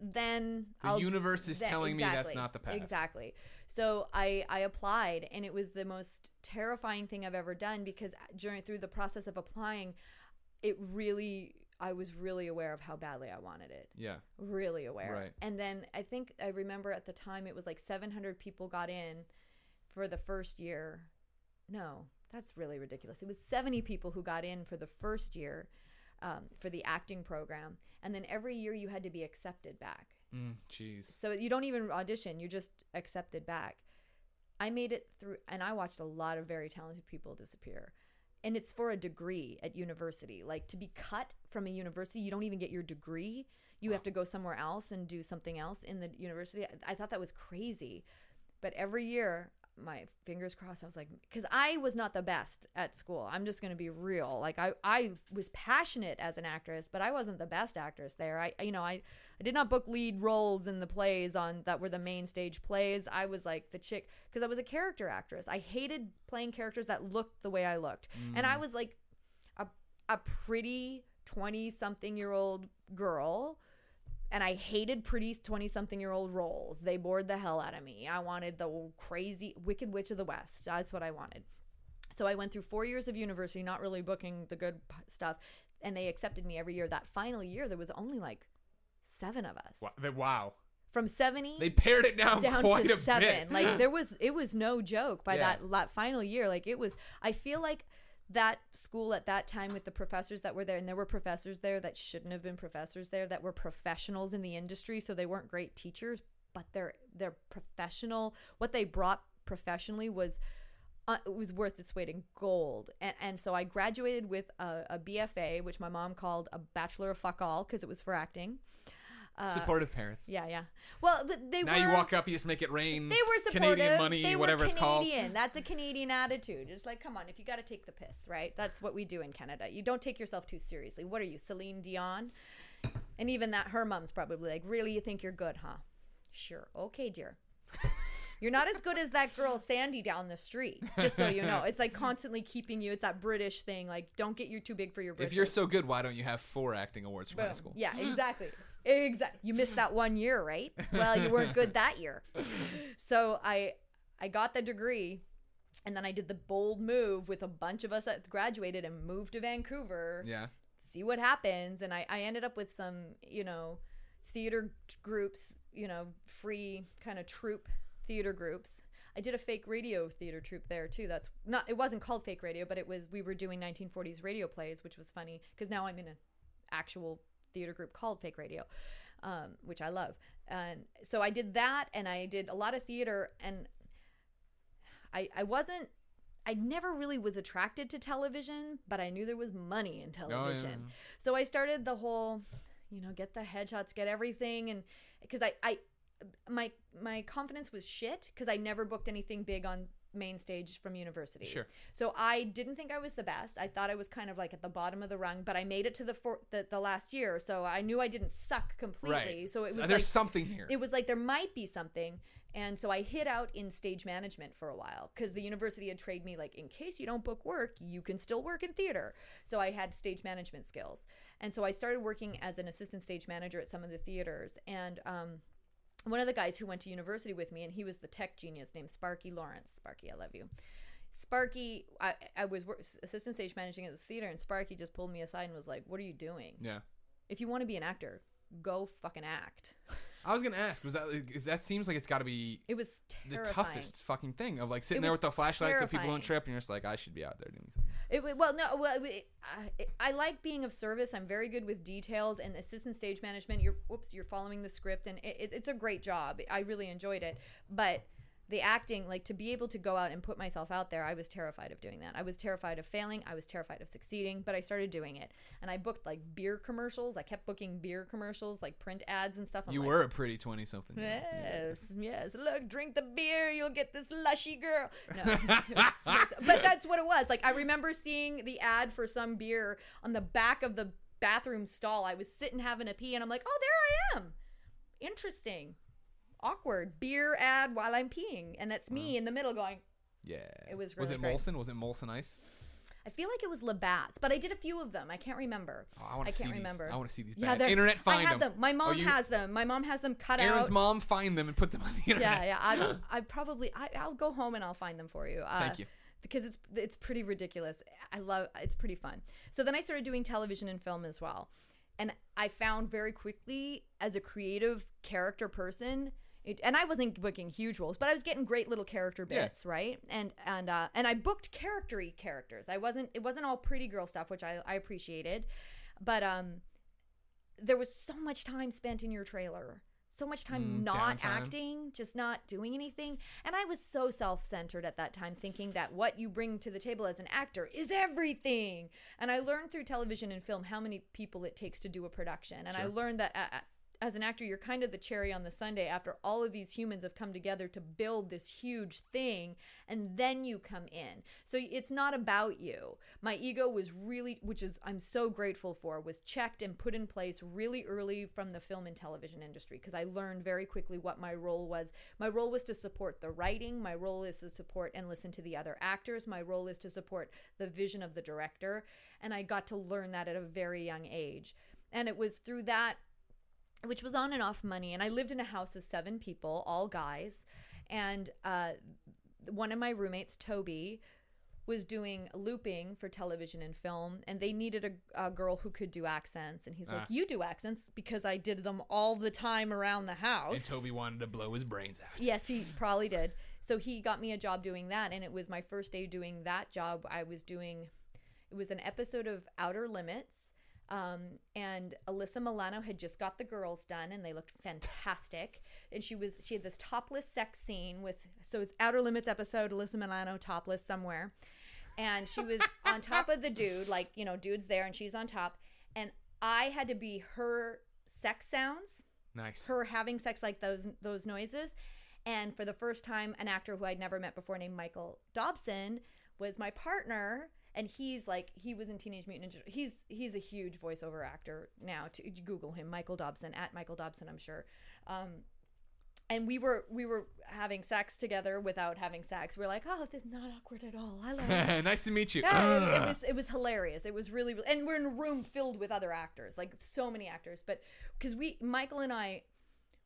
then The I'll, universe is then- telling me that's not the path. Exactly. So I I applied, and it was the most terrifying thing I've ever done because during through the process of applying, it really I was really aware of how badly I wanted it yeah. really aware. Right. And then I think I remember at the time it was like 700 people got in for the first year. No, that's really ridiculous. It was 70 people who got in for the first year um, for the acting program. And then every year you had to be accepted back. Mm, Jeez. So you don't even audition, you're just accepted back. I made it through, and I watched a lot of very talented people disappear. And it's for a degree at university. Like to be cut from a university, you don't even get your degree. You have to go somewhere else and do something else in the university. I- I thought that was crazy. But every year, my fingers crossed, I was like, because I was not the best at school. I'm just going to be real. Like I, I was passionate as an actress, but I wasn't the best actress there. I, you know, I, I did not book lead roles in the plays on that were the main stage plays. I was like the chick because I was a character actress. I hated playing characters that looked the way I looked, and I mm. was like a a pretty 20 something year old girl and I hated pretty 20 something year old roles. They bored the hell out of me. I wanted the crazy Wicked Witch of the West. That's what I wanted. So I went through four years of university, not really booking the good stuff, and they accepted me every year. That final year, there was only like seven of us Wow. wow. from 70 They pared it down, down to seven. bit. Like [GASPS] there was, it was no joke by Yeah. that that final year. Like it was. I feel like that school at that time with the professors that were there, and there were professors there that shouldn't have been professors there that were professionals in the industry, so they weren't great teachers, but they're they're professional. What they brought professionally was. Uh, it was worth its weight in gold, and, and so I graduated with a, a BFA, which my mom called a bachelor of fuck all because it was for acting. Uh, Supportive parents. Yeah, yeah. Well, th- they Now were. you walk up, you just make it rain. They were supportive. Canadian money, they whatever it's called. Canadian. That's a Canadian attitude. It's like, come on, if you got to take the piss, right? That's what we do in Canada. You don't take yourself too seriously. What are you, Celine Dion? And even that, her mom's probably like, really, you think you're good, huh? Sure. Okay, dear. You're not as good as that girl Sandy down the street. Just so you know, it's like constantly keeping you. It's that British thing, like don't get you too big for your. If you're so good, why don't you have four acting awards from high school? Yeah, exactly. Exactly. You missed that one year, right? Well, you weren't good that year. So I I got the degree and then I did the bold move with a bunch of us that graduated and moved to Vancouver. Yeah. See what happens. And I, I ended up with some, you know, theater groups, you know, free kind of troupe theater groups. I did a fake radio theater troupe there too. That's not it wasn't called fake radio, but it was we were doing 1940s radio plays, which was funny because now I'm in an actual theater group called Fake Radio, um, which I love. And so I did that, and I did a lot of theater, and I I wasn't. I never really was attracted to television, but I knew there was money in television. yeah. So I started the whole, you know, get the headshots, get everything, and because I, I, my my confidence was shit because I never booked anything big on main stage from university. Sure. So I didn't think I was the best. I thought I was kind of like at the bottom of the rung, but I made it to the four, the, the last year, so I knew I didn't suck completely. Right. So it was So like there's something here. it was like there might be something and so i hid out in stage management for a while because the university had trained me like in case you don't book work you can still work in theater so i had stage management skills and so i started working as an assistant stage manager at some of the theaters and um, one of the guys who went to university with me and he was the tech genius named sparky lawrence. Sparky i love you. Sparky i, I was assistant stage managing at this theater and sparky just pulled me aside and was like what are you doing? Yeah. if you want to be an actor go fucking act I was gonna ask, was that is that seems like it's got to be it was the terrifying. toughest fucking thing of like sitting It there was with the flashlight so people terrifying. don't trip, and you're just like, I should be out there doing something. It, wa- well, no, well, it, uh, I like being of service. I'm very good with details and assistant stage management. You're, whoops, you're following the script, and it, it, it's a great job. I really enjoyed it, but the acting, like to be able to go out and put myself out there, I was terrified of doing that. I was terrified of failing. I was terrified of succeeding, but I started doing it, and I booked like beer commercials. I kept booking beer commercials, like print ads and stuff. I'm you like, were a pretty twenty something. Yes, yes. Look, drink the beer. You'll get this lushy girl. No, [LAUGHS] but that's what it was. Like I remember seeing the ad for some beer on the back of the bathroom stall. I was sitting having a pee, and I'm like, oh, there I am. Interesting. Awkward beer ad while I'm peeing, and that's me in the middle going. Yeah. It was Was it great. Molson? Was it Molson Ice? I feel like it was Labatt's, but I did a few of them. I can't remember. Oh, I want to see can't these. remember. I want to see these. Yeah, bad. they're- Internet find I had them. My mom Oh, you- has them. My mom has them cut Erin's out. mom find them and put them on the internet. yeah, yeah. [LAUGHS] I, I probably I, I'll go home and I'll find them for you. Uh, Thank you. Because it's it's pretty ridiculous. I love it's pretty fun. So then I started doing television and film as well, and I found very quickly as a creative character person. It, and I wasn't booking huge roles, but I was getting great little character Yeah. bits, right? And and uh, and I booked charactery characters. I wasn't it wasn't all pretty girl stuff, which I, I appreciated, but um, there was so much time spent in your trailer so much time Mm, not downtime. acting just not doing anything and i was so self-centered at that time thinking that what you bring to the table as an actor is everything and i learned through television and film how many people it takes to do a production and i learned that uh, uh, as an actor, you're kind of the cherry on the sundae after all of these humans have come together to build this huge thing, and then you come in. So it's not about you. My ego was really, which is I'm so grateful for, was checked and put in place really early from the film and television industry because I learned very quickly what my role was. My role was to support the writing. My role is to support and listen to the other actors. My role is to support the vision of the director, and I got to learn that at a very young age. And it was through that which was on and off money. And I lived in a house of seven people, all guys. And uh, one of my roommates, Toby, was doing looping for television and film, and they needed a, a girl who could do accents. And he's like, Ah. "You do accents because I did them all the time around the house." And Toby wanted to blow his brains out. Yes, he [LAUGHS] probably did. So he got me a job doing that, and it was my first day doing that job. I was doing, it was an episode of Outer Limits, um, and Alyssa Milano had just got the girls done, and they looked fantastic. And she was, she had this topless sex scene with, so it's Outer Limits episode, Alyssa Milano topless somewhere, and she was on top of the dude, like you know, dude's there, and she's on top, and I had to be her sex sounds Nice. her having sex like those those noises and for the first time an actor who I'd never met before named Michael Dobson was my partner and he's like he was in Teenage Mutant Ninja he's he's a huge voiceover actor now to google him Michael Dobson at Michael Dobson I'm sure um and we were we were having sex together without having sex. We are like, oh, this is not awkward at all. I love it. [LAUGHS] nice to meet you. Yeah, it, it was it was hilarious. It was really, and we're in a room filled with other actors, like so many actors. But because we, Michael and I,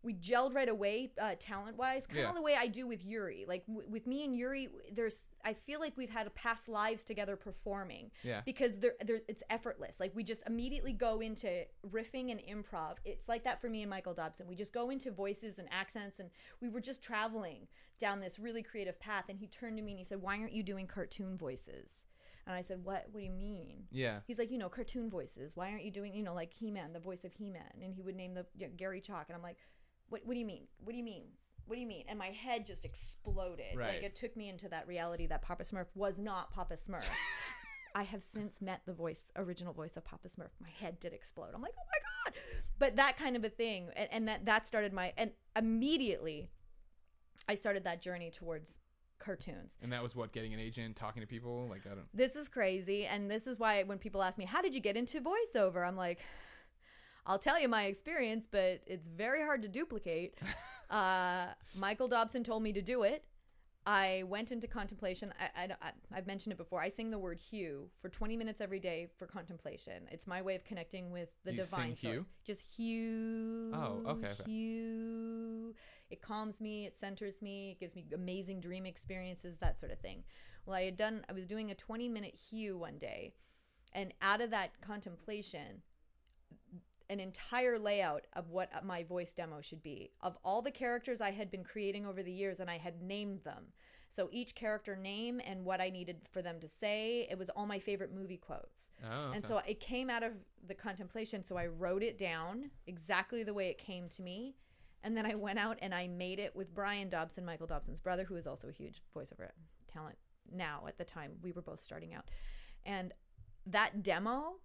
we gelled right away, uh, talent wise, kind of Yeah. the way I do with Yuri. Like w- with me and Yuri, there's I feel like we've had past lives together performing. Yeah. Because there, there, it's effortless. Like we just immediately go into riffing and improv. It's like that for me and Michael Dobson. We just go into voices and accents, and we were just traveling down this really creative path. And he turned to me and he said, "Why aren't you doing cartoon voices?" And I said, "What? What do you mean?" Yeah. He's like, you know, cartoon voices. Why aren't you doing, you know, like He Man, the voice of He Man? And he would name the you know, Gary Chalk. And I'm like, what? What do you mean? What do you mean? What do you mean? And my head just exploded. Right. Like it took me into that reality that Papa Smurf was not Papa Smurf. [LAUGHS] I have since met the voice, original voice of Papa Smurf. My head did explode. I'm like, oh my god! But that kind of a thing, and, and that that started my, and immediately, I started that journey towards cartoons. And that was what getting an agent, talking to people. Like I don't. This is crazy. And this is why when people ask me, how did you get into voiceover? I'm like, I'll tell you my experience, but it's very hard to duplicate. [LAUGHS] uh, Michael Dobson told me to do it. I went into contemplation. I, I, I, I've mentioned it before. I sing the word HU for 20 minutes every day for contemplation. It's my way of connecting with the You divine sing source. Just HU. Oh, okay, okay. HU. It calms me. It centers me. It gives me amazing dream experiences. That sort of thing. Well, I had done. I was doing a 20 minute HU one day, and out of that contemplation, an entire layout of what my voice demo should be of all the characters I had been creating over the years and I had named them. So each character name and what I needed for them to say, it was all my favorite movie quotes. Oh. And so it came out of the contemplation. So I wrote it down exactly the way it came to me. And then I went out and I made it with Brian Dobson, Michael Dobson's brother, who is also a huge voiceover talent now at the time. We were both starting out. And that demo,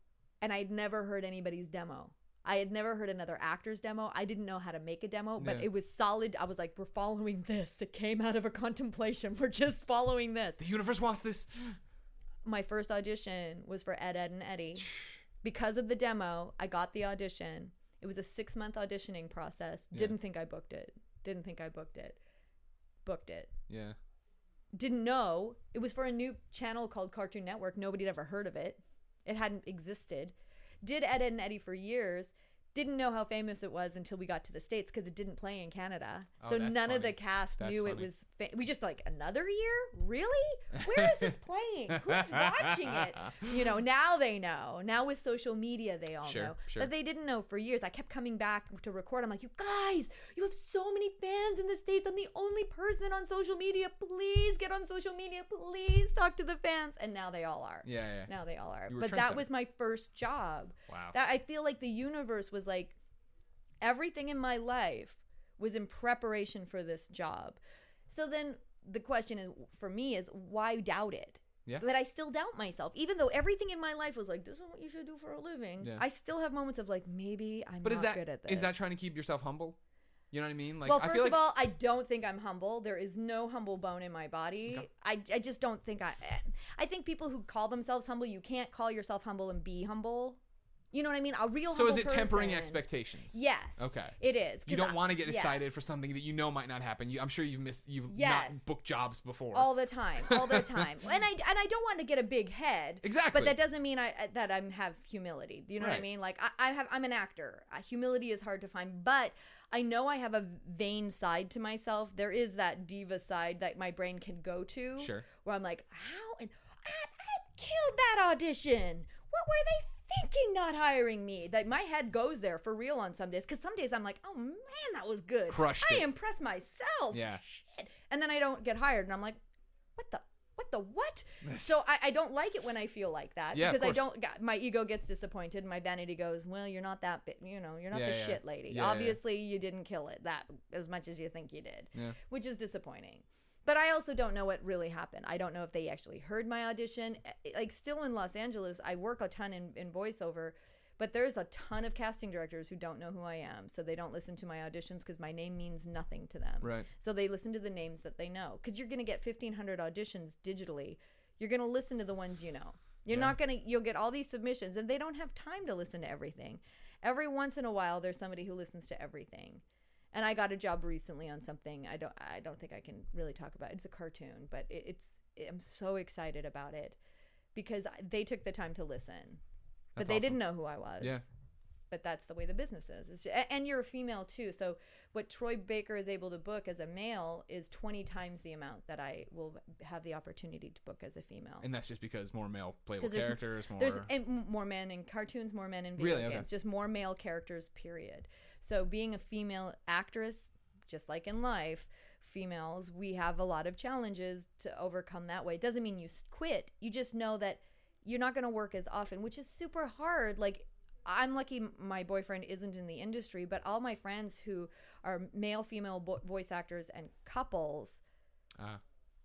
and I'd never heard anybody's demo. I had never heard another actor's demo. I didn't know how to make a demo, but Yeah. it was solid. I was like, we're following this. It came out of a [LAUGHS] contemplation. We're just following this the universe wants this. my first audition was for Ed, Edd, and Eddy. [SIGHS] Because of the demo, I got the audition. It was a six month auditioning process. Yeah. Didn't think I booked it. Didn't think I booked it. Booked it. Yeah. Didn't know. It was for a new channel called Cartoon Network. Nobody had ever heard of it. It hadn't existed. Did Ed, Edd, and Eddy for years. Didn't know how famous it was until we got to the States because it didn't play in Canada. Oh, so none of the cast That's knew it was. Fa- we just like another year, really? Where is this playing? Who's watching it? You know, now they know. Now with social media, they all Sure, know. sure. But they didn't know for years. I kept coming back to record. I'm like, you guys, you have so many fans in the States. I'm the only person on social media. Please get on social media. Please talk to the fans. And now they all are. Yeah. Yeah. Now they all are. But that was my first job. Wow. That I feel like the universe was like everything in my life was in preparation for this job. So then the question is for me is why doubt it? Yeah. But I still doubt myself, even though everything in my life was like, "This is what you should do for a living." Yeah. I still have moments of like, maybe I'm But not is that good at this. is that trying to keep yourself humble? You know what I mean? Like well, I first feel like of all, I don't think I'm humble. There is no humble bone in my body. Okay. I, I just don't think I. I think people who call themselves humble, you can't call yourself humble and be humble. You know what I mean? A real so is it tempering expectations? Yes. Okay. It is. You don't want to get yes. excited for something that you know might not happen. You, I'm sure you've missed you've Yes. not booked jobs before. all the time, all the [LAUGHS] time, and I and I don't want to get a big head. Exactly. But that doesn't mean I that I have humility. You know what I mean? Like I, I have, I'm an actor. Uh, humility is hard to find, but I know I have a vain side to myself. There is that diva side that my brain can go to. Sure. Where I'm like, how and I, I killed that audition. What were they thinking? Not hiring me. That my head goes there for real on some days. Because some days I'm like, oh man, that was good. Crushed I it. impressed myself. Yeah. Shit. And then I don't get hired, and I'm like, what the. What the what? So I, I don't like it when I feel like that Yeah, because I don't. My ego gets disappointed. My vanity goes, well, you're not that bit. You know, you're not Yeah, the yeah. shit lady. Obviously, you didn't kill it that as much as you think you did, which is disappointing. But I also don't know what really happened. I don't know if they actually heard my audition. Eh, Like still in Los Angeles, I work a ton in, in voiceover, but there's a ton of casting directors who don't know who I am, so they don't listen to my auditions because my name means nothing to them. Right. So they listen to the names that they know. Because you're going to get 1,500 auditions digitally. You're going to listen to the ones you know. You're Yeah. not going to, you'll get all these submissions, and they don't have time to listen to everything. Every once in a while, there's somebody who listens to everything. And I got a job recently on something I don't I don't think I can really talk about. It's a cartoon, but it, it's I'm so excited about it because they took the time to listen, but That's they awesome. didn't know who I was. Yeah. But that's the way the business is. It's ju- and you're a female too. So what Troy Baker is able to book as a male is 20 times the amount that I will have the opportunity to book as a female. And that's just because more male playable there's- characters, more There's and more men in cartoons, more men in video Really? Okay. games, just more male characters. Period. So being a female actress, just like in life, females we have a lot of challenges to overcome that way. It doesn't mean you quit. You just know that you're not going to work as often, which is super hard. Like I'm lucky my boyfriend isn't in the industry, but all my friends who are male, female bo- voice actors and couples uh,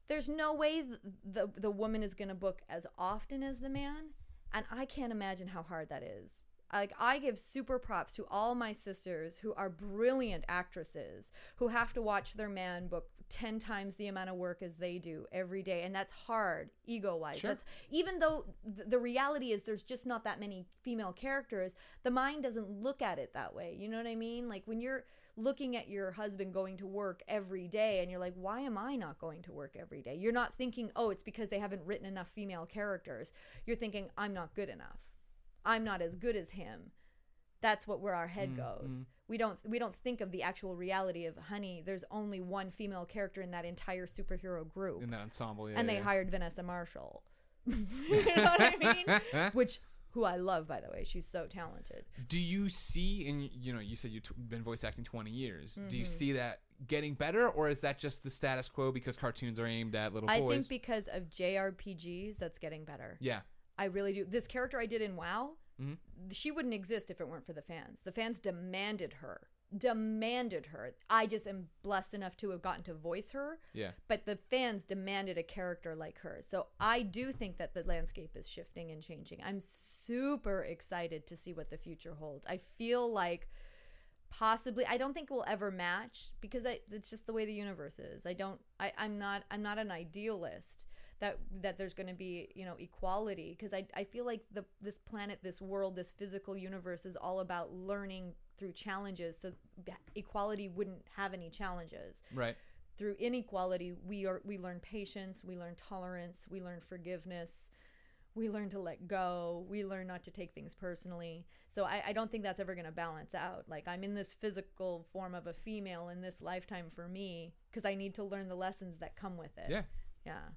there's no way th- the the woman is going to book as often as the man and i can't imagine how hard that is like i give super props to all my sisters who are brilliant actresses who have to watch their man book 10 times the amount of work as they do every day and that's hard ego wise Sure. that's even though th- the reality is there's just not that many female characters the mind doesn't look at it that way. You know what i mean? Like when you're looking at your husband going to work every day and you're like why am i not going to work every day? You're not thinking oh it's because they haven't written enough female characters. You're thinking i'm not good enough i'm not as good as him that's what where our head goes we don't we don't think of the actual reality of honey there's only one female character in that entire superhero group in that ensemble. Yeah, and they yeah. hired vanessa marshall [LAUGHS] you know what i mean [LAUGHS] which who i love by the way she's so talented Do you see, and you know, you said you've been voice acting 20 years. Do Mm-hmm. you see that getting better, or is that just the status quo because cartoons are aimed at little i boys? think because of jrpgs that's getting better yeah. I really do. This character I did in WoW, Mhm. she wouldn't exist if it weren't for the fans. The fans demanded her, demanded her. I just am blessed enough to have gotten to voice her, Yeah. but the fans demanded a character like her. So I do think that the landscape is shifting and changing. I'm super excited to see what the future holds. I feel like possibly i don't think we'll ever match because I, it's just the way the universe is i don't I, i'm not i'm not an idealist that that there's going to be you know equality because I, I feel like the this planet this world this physical universe is all about learning through challenges so equality wouldn't have any challenges. Right. through inequality we are we learn patience we learn tolerance we learn forgiveness we learn to let go we learn not to take things personally. So i, I don't think that's ever going to balance out. Like i'm in this physical form of a female in this lifetime for me because i need to learn the lessons that come with it. Yeah. yeah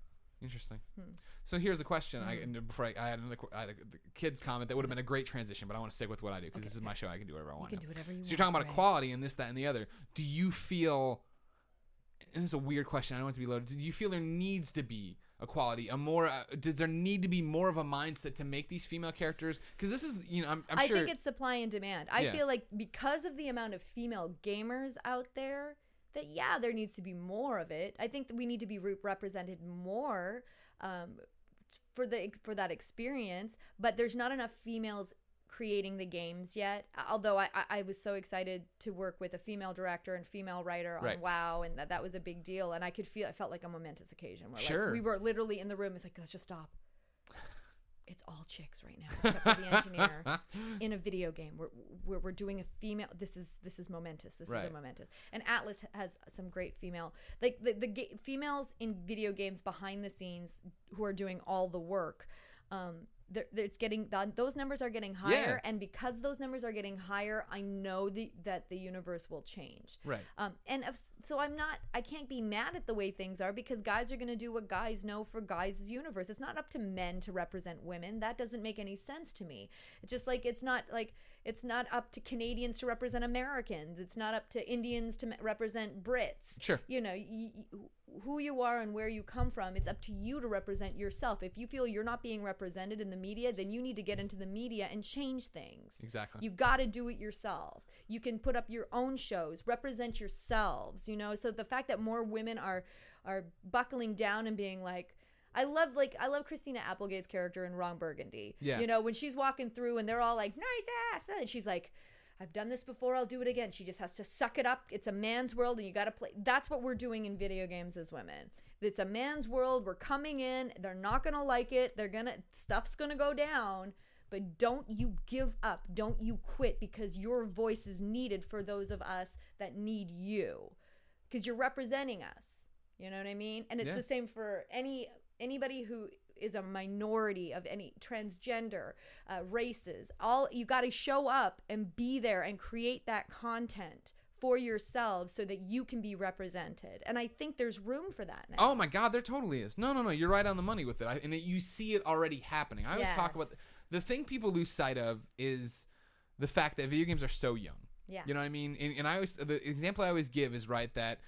Interesting. Hmm. So here's a question. I, Mm-hmm. and before I, I had another I had a, the kids comment that would have been a great transition, but I want to stick with what I do because this is my show. I can do whatever I want. You can do whatever you want. So you're talking about Ray. equality and this, that, and the other. Do you feel? And this is a weird question. I don't want to be loaded. Do you feel there needs to be equality? A more? Uh, does there need to be more of a mindset to make these female characters? Because this is, you know, I'm, I'm I sure. think it's supply and demand. I Yeah. feel like because of the amount of female gamers out there, that yeah, there needs to be more of it. I think that we need to be re- represented more. Um, for the for that experience, but there's not enough females creating the games yet. Although I, I, I was so excited to work with a female director and female writer on Right. WoW, and that that was a big deal. And I could feel it felt like a momentous occasion. Where Sure. like, we were literally in the room. It's like let's just stop. It's all chicks right now, except for the engineer [LAUGHS] in a video game. We're, we're we're doing a female. This is this is momentous. This is a momentous. And Atlus has some great female like the the ga- females in video games behind the scenes who are doing all the work. Um, it's getting those numbers are getting higher, and because those numbers are getting higher, I know the, that the universe will change. Right. Um, and if, so I'm not, I can't be mad at the way things are because guys are going to do what guys know for guys' universe. It's not up to men to represent women. That doesn't make any sense to me. It's just like, it's not like, it's not up to Canadians to represent Americans. It's not up to Indians to represent Brits. Sure. You know, y- who you are and where you come from, it's up to you to represent yourself. If you feel you're not being represented in the media, then you need to get into the media and change things. Exactly. You got to do it yourself. You can put up your own shows, represent yourselves, you know? So the fact that more women are are buckling down and being like I love like I love Christina Applegate's character in Ron Burgundy. Yeah. You know, when she's walking through and they're all like, "Nice ass." And she's like, I've done this before, I'll do it again. She just has to suck it up. It's a man's world and you got to play. That's what we're doing in video games as women. It's a man's world. We're coming in. They're not going to like it. They're going to stuff's going to go down. But don't you give up. Don't you quit because your voice is needed for those of us that need you. Cuz you're representing us. You know what I mean? And it's Yeah. the same for any anybody who is a minority of any transgender uh, races all you got to show up and be there and create that content for yourselves so that you can be represented and i think there's room for that now Oh my God, there totally is. No, no, no. You're right on the money with it, I, and it, you see it already happening. I always talk about the, the thing people lose sight of is the fact that video games are so young. Yeah. You know what I mean? And, and I always the example I always give is right that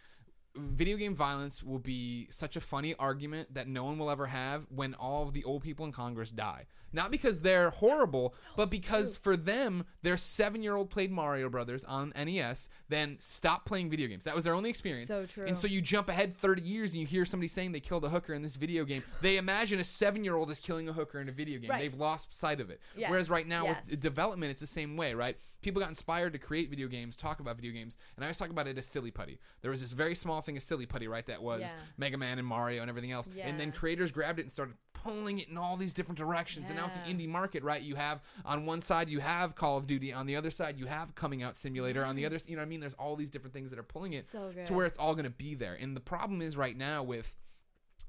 video game violence will be such a funny argument that no one will ever have when all of the old people in Congress die. Not because they're horrible, but because for them, their seven year old played Mario Brothers on NES, then stopped playing video games. That was their only experience. So true. And so you jump ahead 30 years and you hear somebody saying they killed a hooker in this video game. They imagine a seven year old is killing a hooker in a video game. Right. They've lost sight of it. Yes. Whereas right now Yes. with development, it's the same way, right? People got inspired to create video games, talk about video games, and I always talk about it as silly putty. There was this very small thing as silly putty, right? That was Yeah. Mega Man and Mario and everything else. Yeah. And then creators grabbed it and started pulling it in all these different directions. And now with the indie market, right? You have on one side you have Call of Duty, on the other side you have Coming Out Simulator, on the other, you know what I mean? There's all these different things that are pulling it So to where it's all going to be there. And the problem is right now with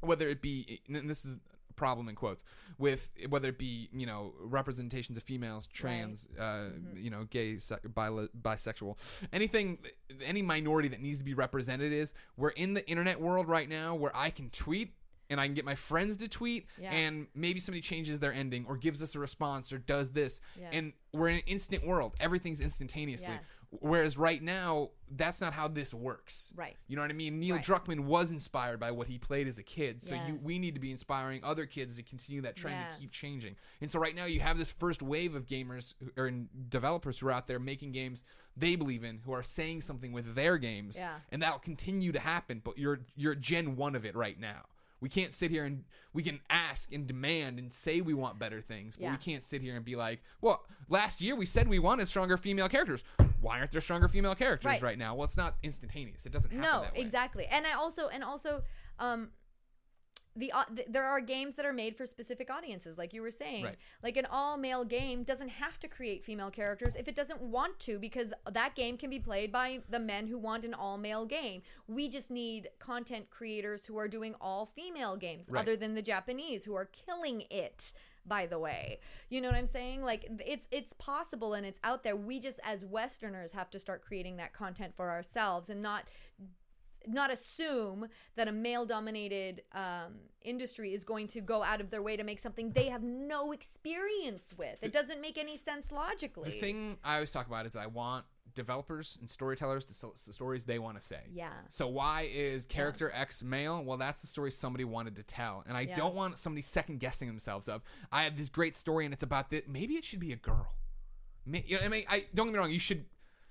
whether it be and this is a problem in quotes with whether it be you know representations of females trans uh, you know gay se- bi- bisexual anything any minority that needs to be represented is we're in the internet world right now where i can tweet and I can get my friends to tweet, Yeah. and maybe somebody changes their ending or gives us a response or does this, Yeah. and we're in an instant world. Everything's instantaneously. Yes. Whereas right now, that's not how this works. Right. You know what I mean? Neil Right. Druckmann was inspired by what he played as a kid. So you, we need to be inspiring other kids to continue that trend Yes. to keep changing. And so right now you have this first wave of gamers who- or developers who are out there making games they believe in, who are saying something with their games, Yeah. and that'll continue to happen. But you're you're Gen one of it right now. We can't sit here and we can ask and demand and say we want better things, but we can't sit here and be like, well, last year we said we wanted stronger female characters. Why aren't there stronger female characters right, Right. now? Well, it's not instantaneous. It doesn't happen no that way. exactly and i also and also um the, uh, th- there are games that are made for specific audiences like you were saying. Right. like an all male game doesn't have to create female characters if it doesn't want to because that game can be played by the men who want an all male game. We just need content creators who are doing all female games Right. other than the japanese who are killing it by the way. You know what i'm saying? Like it's it's possible and it's out there. We just as westerners have to start creating that content for ourselves and not not assume that a male dominated um, industry is going to go out of their way to make something they have no experience with. It doesn't make any sense logically. The thing I always talk about is I want developers and storytellers to sell the stories they want to say. Yeah. So why is character X male? Well, that's the story somebody wanted to tell, and I Yeah. don't want somebody second guessing themselves of I have this great story and it's about that. Maybe it should be a girl. You know, I mean, I don't get me wrong. You should,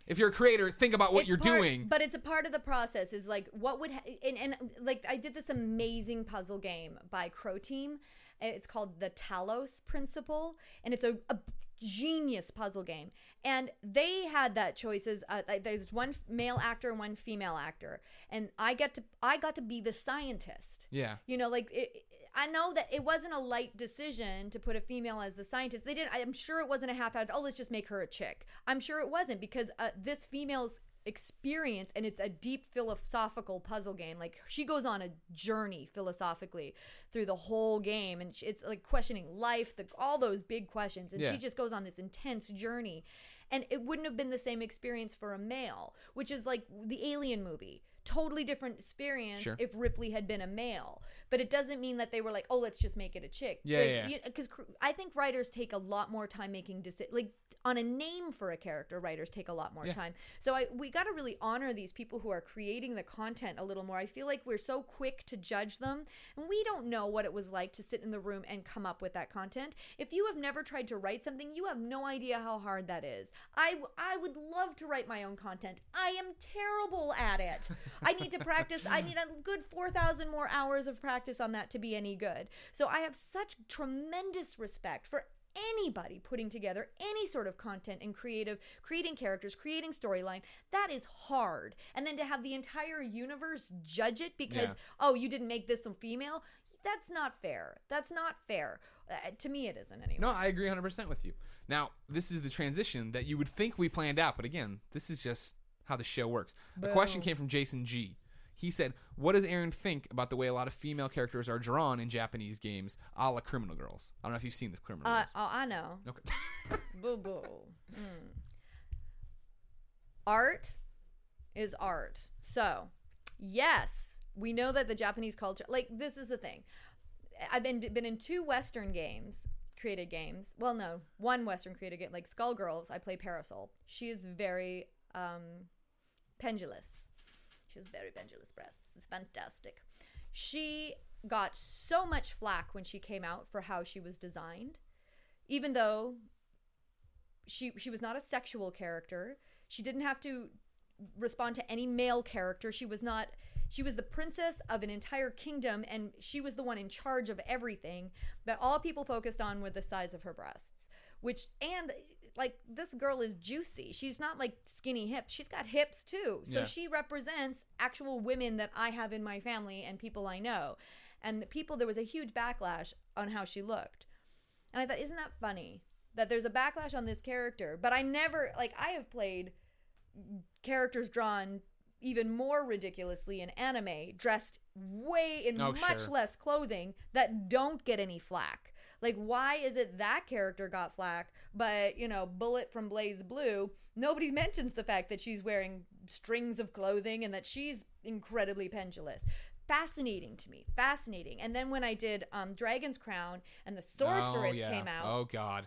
if you're a creator, think about what It's you're part- doing. but it's a part of the process. Is like what would ha- and, and like I did this amazing puzzle game by Croteam, It's called the Talos Principle, and it's a, a genius puzzle game. And they had that choices. Uh, like, there's one male actor and one female actor, and I get to I got to be the scientist. Yeah. You know, like it, I know that it wasn't a light decision to put a female as the scientist. They didn't. I'm sure it wasn't a half out. Oh, let's just make her a chick. I'm sure it wasn't because uh, this female's experience and it's a deep philosophical puzzle game like she goes on a journey philosophically through the whole game and it's like questioning life the, all those big questions and Yeah. she just goes on this intense journey and it wouldn't have been the same experience for a male which is like the alien movie totally different experience Sure. if ripley had been a male. But it doesn't mean that they were like oh let's just make it a chick. Yeah, like, yeah, yeah. because i think writers take a lot more time making decisions like on a name for a character writers take a lot more Yeah. time. So i we got to really honor these people who are creating the content a little more. I feel like we're so quick to judge them and we don't know what it was like to sit in the room and come up with that content. If you have never tried to write something you have no idea how hard that is. I i would love to write my own content. I am terrible at it [LAUGHS] i need to practice i need a good 4000 more hours of practice on that to be any good. So i have such tremendous respect for anybody putting together any sort of content and creative creating characters creating storyline. That is hard. And then to have the entire universe judge it because Yeah. oh you didn't make this a female? That's not fair. That's not fair. Uh, to me it isn't anyway. No, I agree 100% with you. Now, this is the transition that you would think we planned out, but again, this is just how the show works. A question came from Jason G. He said, What does Erin think about the way a lot of female characters are drawn in Japanese games, a la Criminal Girls? I don't know if you've seen this Criminal uh, Girls. oh, i know Okay. [LAUGHS] boo boo Mm. art is art so yes we know that the japanese culture like this is the thing i've been been in two western games created games well no one western created game like skullgirls i play Parasoul she is very um pendulous she has very pendulous breasts it's fantastic she got so much flack when she came out for how she was designed even though she she was not a sexual character. She didn't have to respond to any male character. She was not she was the princess of an entire kingdom and she was the one in charge of everything. But all people focused on were the size of her breasts, which and like this girl is juicy. She's not like skinny hips. She's got hips too. So Yeah. she represents actual women that I have in my family and people I know. And the people there was a huge backlash on how she looked. And I thought, isn't that funny that there's a backlash on this character? But I never, like, I have played characters drawn even more ridiculously in anime, dressed way in Oh, much sure. less clothing that don't get any flack. Like, why is it that character got flack, but, you know, Bullet from BlazBlue, nobody mentions the fact that she's wearing strings of clothing and that she's incredibly pendulous. Fascinating to me, fascinating. And then when I did um, Dragon's Crown and the Sorceress oh, yeah. came out, Oh, God.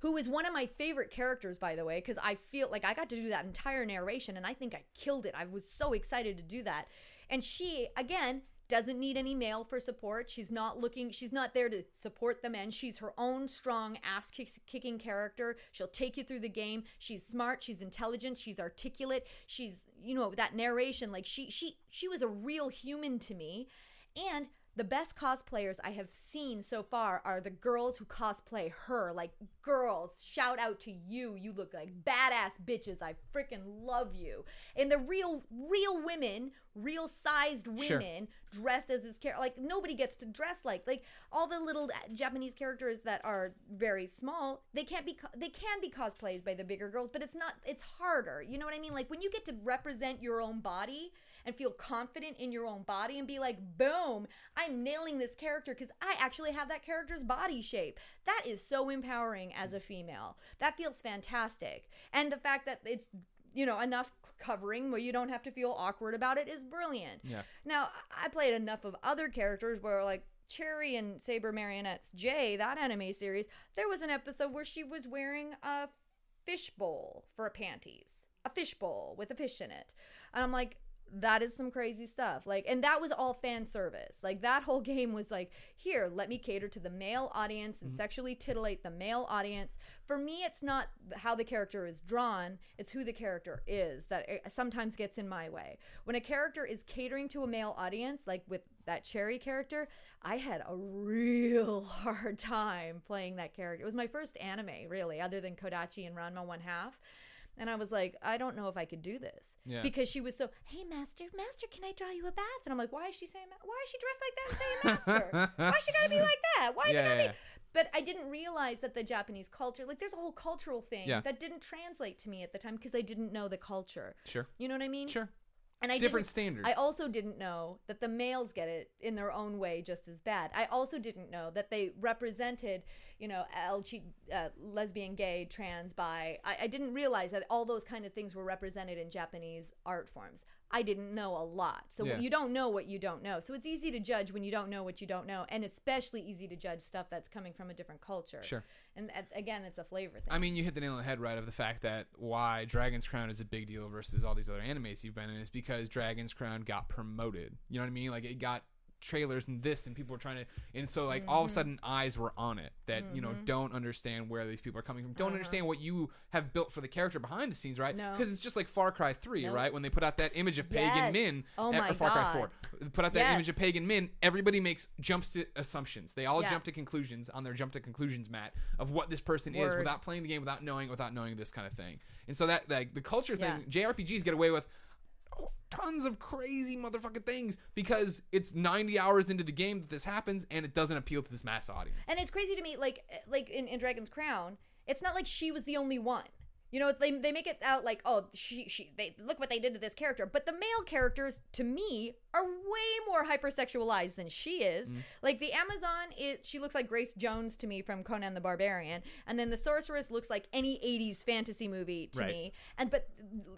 who is one of my favorite characters, by the way, because I feel like I got to do that entire narration and I think I killed it. I was so excited to do that. And she, again, doesn't need any male for support. She's not looking, she's not there to support the men. She's her own strong ass kicking character. She'll take you through the game. She's smart, she's intelligent, she's articulate. She's, you know, that narration like she she she was a real human to me. And the best cosplayers I have seen so far are the girls who cosplay her. Like, girls, shout out to you. You look like badass bitches. I freaking love you. And the real, real women, real sized Sure. women dressed as this character. Like, nobody gets to dress like. Like, all the little uh, Japanese characters that are very small, they can't be, co- they can be cosplayed by the bigger girls, but it's not, it's harder. You know what I mean? Like, when you get to represent your own body, and feel confident in your own body and be like, boom, I'm nailing this character because I actually have that character's body shape. That is so empowering as a female. That feels fantastic. And the fact that it's you know enough covering where you don't have to feel awkward about it is brilliant. Yeah. Now I played enough of other characters where like Cherry and Saber Marionettes J, that anime series, there was an episode where she was wearing a fishbowl for a panties. A fishbowl with a fish in it. And I'm like, that is some crazy stuff. Like, and that was all fan service. Like, that whole [LAUGHS] game was like, here, let me cater to the male audience and mm-hmm. sexually titillate the male audience. For me, it's not how the character is drawn, it's who the character is that sometimes gets in my way. When a character is catering to a male audience, like with that Cherry character, I had a real [LAUGHS] hard time playing that character. It was my first anime, really, other than Kodachi and Ranma One Half. And I was like, I don't know if I could do this Yeah. because she was so, hey, master, master, can I draw you a bath? And I'm like, why is she saying, why is she dressed like that saying master? why is she gotta be [LAUGHS] like that? Why is Yeah, it gotta yeah, be? But I didn't realize that the Japanese culture, like, there's a whole cultural thing that didn't translate to me at the time because I didn't know the culture. Sure. You know what I mean? Sure. And I Different standards. I also didn't know that the males get it in their own way just as bad. I also didn't know that they represented, you know, LG, uh, lesbian, gay, trans, bi. I, I didn't realize that all those kind of things were represented in Japanese art forms. I didn't know a lot. So Yeah. you don't know what you don't know. So it's easy to judge when you don't know what you don't know, and especially easy to judge stuff that's coming from a different culture. Sure. And uh, again, it's a flavor thing. I mean, you hit the nail on the head, right? Of the fact that why Dragon's Crown is a big deal versus all these other animes you've been in is because Dragon's Crown got promoted. You know what I mean? Like it got trailers and this, and people were trying to, and so like all Mm-hmm. of a sudden eyes were on it that you know don't understand where these people are coming from, don't understand what you have built for the character behind the scenes, right? Uh-huh. No. Because it's just like Far Cry Three, Nope. right? When they put out that image of Pagan Yes. Min, Oh my or Far Cry Four, put out that Yes. image of Pagan Min everybody makes jumps to assumptions. They all Yeah. jump to conclusions on their jump to conclusions mat of what this person is without playing the game, without knowing, without knowing this kind of thing. And so that like the culture thing, Yeah. JRPGs get away with tons of crazy motherfucking things because it's 90 hours into the game that this happens and it doesn't appeal to this mass audience. And it's crazy to me, like like in, in Dragon's Crown, it's not like she was the only one. You know, they, they make it out like, oh, she she they look what they did to this character. But the male characters, to me, are way more hypersexualized than she is. Like the Amazon is she looks like Grace Jones to me from Conan the Barbarian, and then the sorceress looks like any '80s fantasy movie to Right. me. And but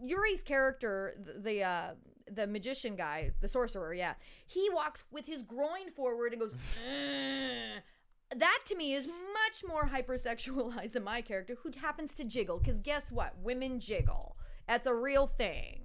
Yuri's character, the, the uh, the magician guy, the sorcerer, yeah, he walks with his groin forward and goes. [LAUGHS] That to me is much more hypersexualized than my character who happens to jiggle because guess what women jiggle that's a real thing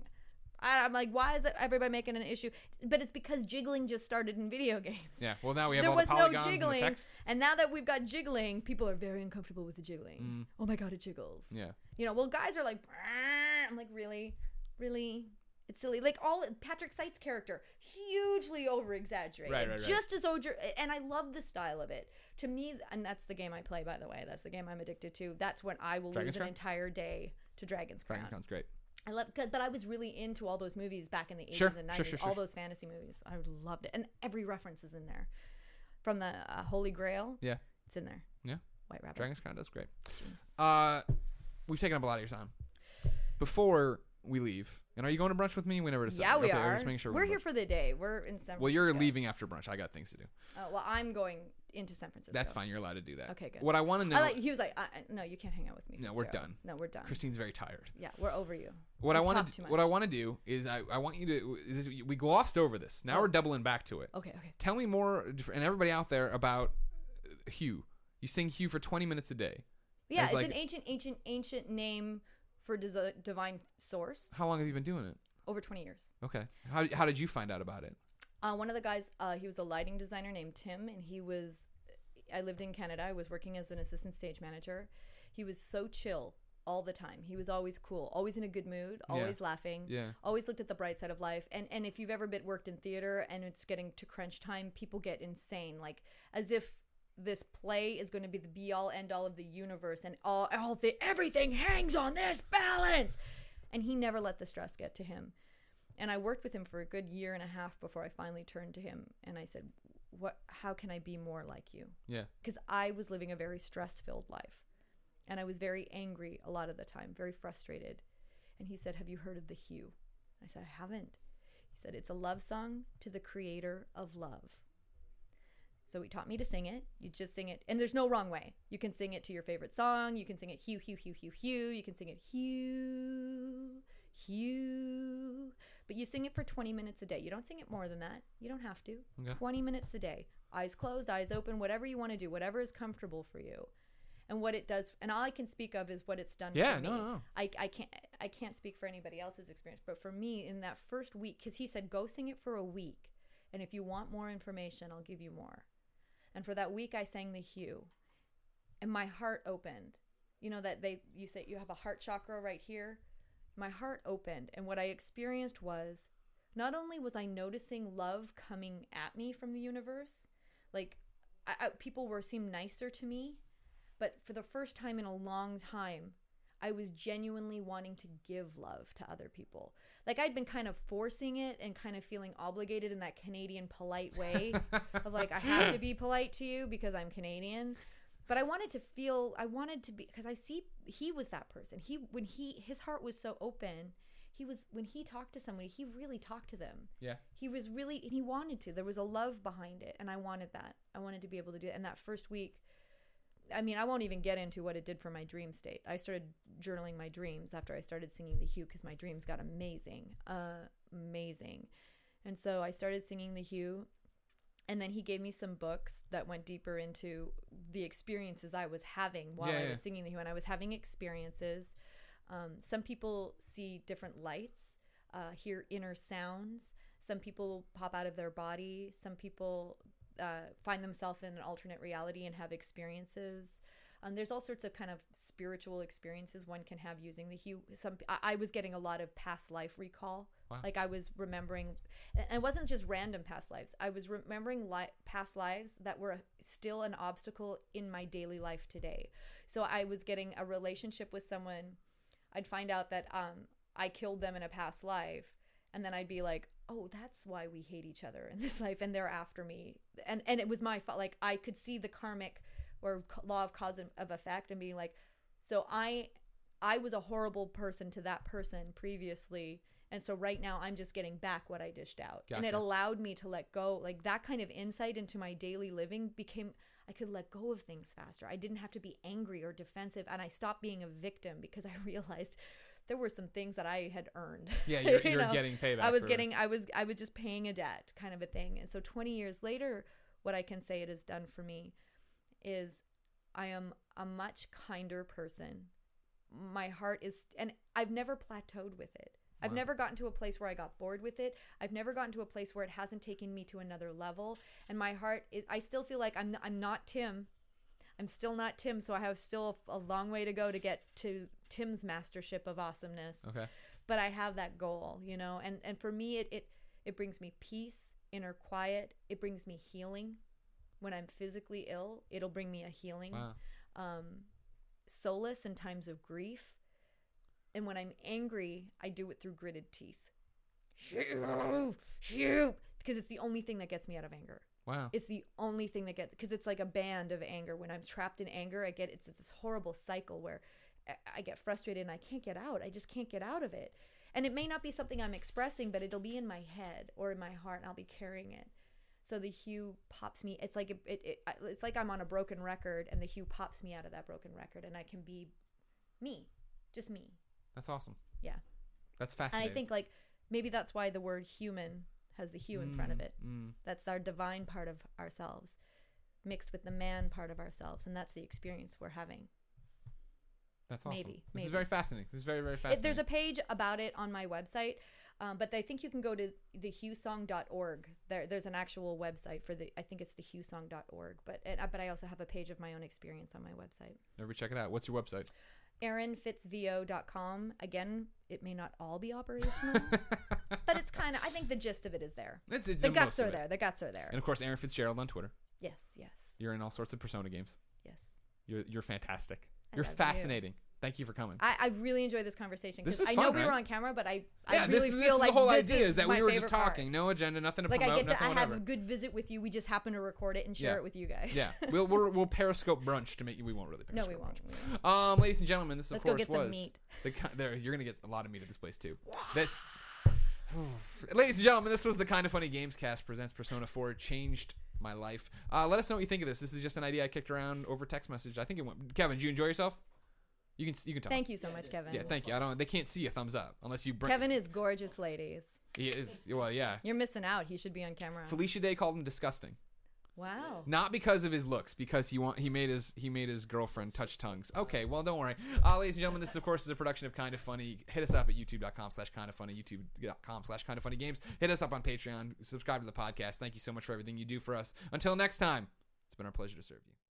I, i'm like why is it everybody making an issue but it's because jiggling just started in video [LAUGHS] games Yeah. Well, now we have there was the no and jiggling text. and now that we've got jiggling people are very uncomfortable with the jiggling mm. oh my god it jiggles Yeah. you know well guys are like "Brrr." i'm like really really it's silly like all patrick Seitz character hugely over exaggerated Right, right, right. just as over and i love the style of it to me and that's the game i play by the way that's the game i'm addicted to that's when i will Dragon's lose Crown? an entire day to dragon's crown Dragon Crown's great. i love but i was really into all those movies back in the 80s Sure, and 90s sure, sure, all those fantasy movies i loved it and every reference is in there from the uh, holy grail Yeah. it's in there Yeah. white rabbit Dragon's Crown does great. Genius. Uh, we've taken up a lot of your time. Before we leave, and are you going to brunch with me? We never decided. yeah we okay, are Just making sure we're going here for the day we're in san brunch. Well, you're leaving after brunch. I got things to do. Uh, well, I'm going into San Francisco. That's fine. You're allowed to do that. Okay, good. What I want to know, I like, he was like, I, I- "No, you can't hang out with me." No, we're Fitzgerald. done. No, we're done. Christine's very tired. Yeah, we're over you. What I We've want to what I want to do is I, I want you to this, we glossed over this. Now Oh. we're doubling back to it. Okay, okay. Tell me more, and everybody out there about uh, HU. You sing HU for 20 minutes a day. Yeah, It's it's like- an ancient, ancient, ancient name for dis- divine source. How long have you been doing it? Over 20 years. Okay. How, how did you find out about it? Uh, one of the guys, uh, he was a lighting designer named Tim, and he was. I lived in Canada. I was working as an assistant stage manager. He was so chill all the time. He was always cool, always in a good mood, always laughing. Yeah. always looked at the bright side of life and and if you've ever been worked in theater and it's getting to crunch time people get insane like as if this play is going to be the be all end all of the universe and all all the everything hangs on this balance and he never let the stress get to him and i worked with him for a good year and a half before i finally turned to him and i said what how can i be more like you Yeah. because I was living a very stress filled life. And I was very angry a lot of the time, very frustrated. And he said, Have you heard of The HU? I said, I haven't. He said, It's a love song to the creator of love. So he taught me to sing it. You just sing it, and there's no wrong way. You can sing it to your favorite song. You can sing it HU, HU, HU, HU, HU. You can sing it HU, HU. But you sing it for 20 minutes a day. You don't sing it more than that. You don't have to. Okay. 20 minutes a day. Eyes closed, eyes open, whatever you want to do, whatever is comfortable for you. and what it does. And all I can speak of is what it's done. Yeah, for me. no, no. I, I can't I can't speak for anybody else's experience, but for me in that first week, because he said go sing it for a week, and if you want more information, I'll give you more. And for that week, I sang the HU, and my heart opened. You know that they you say you have a heart chakra right here. My heart opened, and what I experienced was not only was I noticing love coming at me from the universe, like I, I, people were seemed nicer to me, but for the first time in a long time, I was genuinely wanting to give love to other people. Like I'd been kind of forcing it and kind of feeling obligated in that Canadian polite way [LAUGHS] of like I have to be polite to you because I'm Canadian. But I wanted to feel I wanted to be because I see he was that person. He when he his heart was so open, he was when he talked to somebody, he really talked to them. Yeah. He was really and he wanted to. There was a love behind it and I wanted that. I wanted to be able to do it. And that first week I mean, I won't even get into what it did for my dream state. I started journaling my dreams after I started singing the HU because my dreams got amazing, uh, amazing. And so I started singing the HU, and then he gave me some books that went deeper into the experiences I was having while Yeah, I was singing the HU, and I was having experiences. Um, some people see different lights, uh, hear inner sounds. Some people pop out of their body. Some people uh, find themselves in an alternate reality and have experiences. Um, there's all sorts of kind of spiritual experiences one can have using the HU. Some I, I was getting a lot of past life recall. Wow. Like I was remembering, and it wasn't just random past lives. I was remembering li- past lives that were still an obstacle in my daily life today. So I was getting a relationship with someone. I'd find out that um, I killed them in a past life, and then I'd be like, "Oh, that's why we hate each other in this [LAUGHS] life," and they're after me, and and it was my fault. Like I could see the karmic or law of cause and of effect, and being like, "So I, I was a horrible person to that person previously." And so right now I'm just getting back what I dished out. And it allowed me to let go. Like that kind of insight into my daily living became I could let go of things faster. I didn't have to be angry or defensive and I stopped being a victim because I [LAUGHS] realized there were some things that I had earned. [LAUGHS] Yeah, [LAUGHS] you're, You you're know? getting payback. I was for- getting I was I was just paying a debt kind of a thing. And so 20 years later what I can say it has done for me is I am a much kinder person. My heart is and I've never plateaued with it. I've never gotten to a place where I got bored with it. I've never gotten to a place where it hasn't taken me to another level. And my heart, is, I still feel like I'm, I'm not Tim. I'm still not Tim, so I have still a long way to go to get to Tim's mastership of awesomeness Okay. but I have that goal, you know. And and for me, it it it brings me peace, inner quiet. It brings me healing. When I'm physically ill, it'll bring me a healing, Wow. um, solace in times of grief. And when I'm angry, I do it through gritted teeth. Because it's the only thing that gets me out of anger. Wow. It's the only thing that gets because it's like a band of anger. When I'm trapped in anger, I get it's this horrible cycle where I- get frustrated and I can't get out. I just can't get out of it. And it may not be something I'm expressing, but it'll be in my head or in my heart, and I'll be carrying it. So the HU pops me. It's like it, it, it, it's like I'm on a broken record, and the HU pops me out of that broken record, and I can be me, just me. That's awesome. Yeah. That's fascinating. And. I think like maybe that's why the word human has the HU in front of Mm, it. mm. That's our divine part of ourselves mixed with the man part of ourselves. And that's the experience we're having. That's awesome. Maybe, This is very fascinating. This is very, very It, fascinating. there's a page about it on my website. Um, but I think you can go to thehuesong.org. There, there's an actual website for the. I think it's thehuesong.org. But it, but I also have a page of my own experience on my website. Everybody check it out. What's your website? ErinFitzVO.com. Again, it may not all be operational, [LAUGHS] but it's kind of. I think the gist of it is there. It's, it's The most guts are it. there. The guts are there. And of course, Erin Fitzgerald on Twitter. Yes, yes, You're in all sorts of Persona games. yes. You're you're fantastic. You're love you. fascinating. Thank you for coming. I, I really enjoy this conversation This because I know fun, we were on camera, but I, yeah, I this, really is- feel this is like the whole this idea is, that we were just favorite part. talking, no agenda, nothing to Like promote, I get to I whatever. have a good visit with you. We just happen to record it and share Yeah. it with you guys. yeah, [LAUGHS] we'll, we'll we'll Periscope brunch to make you. We won't really. no, we won't. brunch. Um, ladies and gentlemen, this of Let's course was the there. You're gonna get a lot of meat at this place too. This, [SIGHS] ladies and gentlemen, this was the kind of funny games cast presents Persona 4 changed my life. Uh, let us know what you think of this. This is just an idea I kicked around over text message. I think it went. Kevin, did you enjoy yourself? You can you can tell. Thank you so much, Kevin. Yeah, thank you. I don't. They can't see a thumbs up unless you bring. Kevin is gorgeous, ladies. He is. Well, yeah. You're missing out. He should be on camera. Felicia Day called him disgusting. Wow. Not because of his looks, because he want he made his he made his girlfriend touch tongues. Okay, well don't worry. Uh, ladies and gentlemen, this of course is a production of Kind of Funny. Hit us up at youtube.com slash kind of funny, youtube.com slash kind of funny games. Hit us up on Patreon. Subscribe to the podcast. Thank you so much for everything you do for us. Until next time, it's been our pleasure to serve you.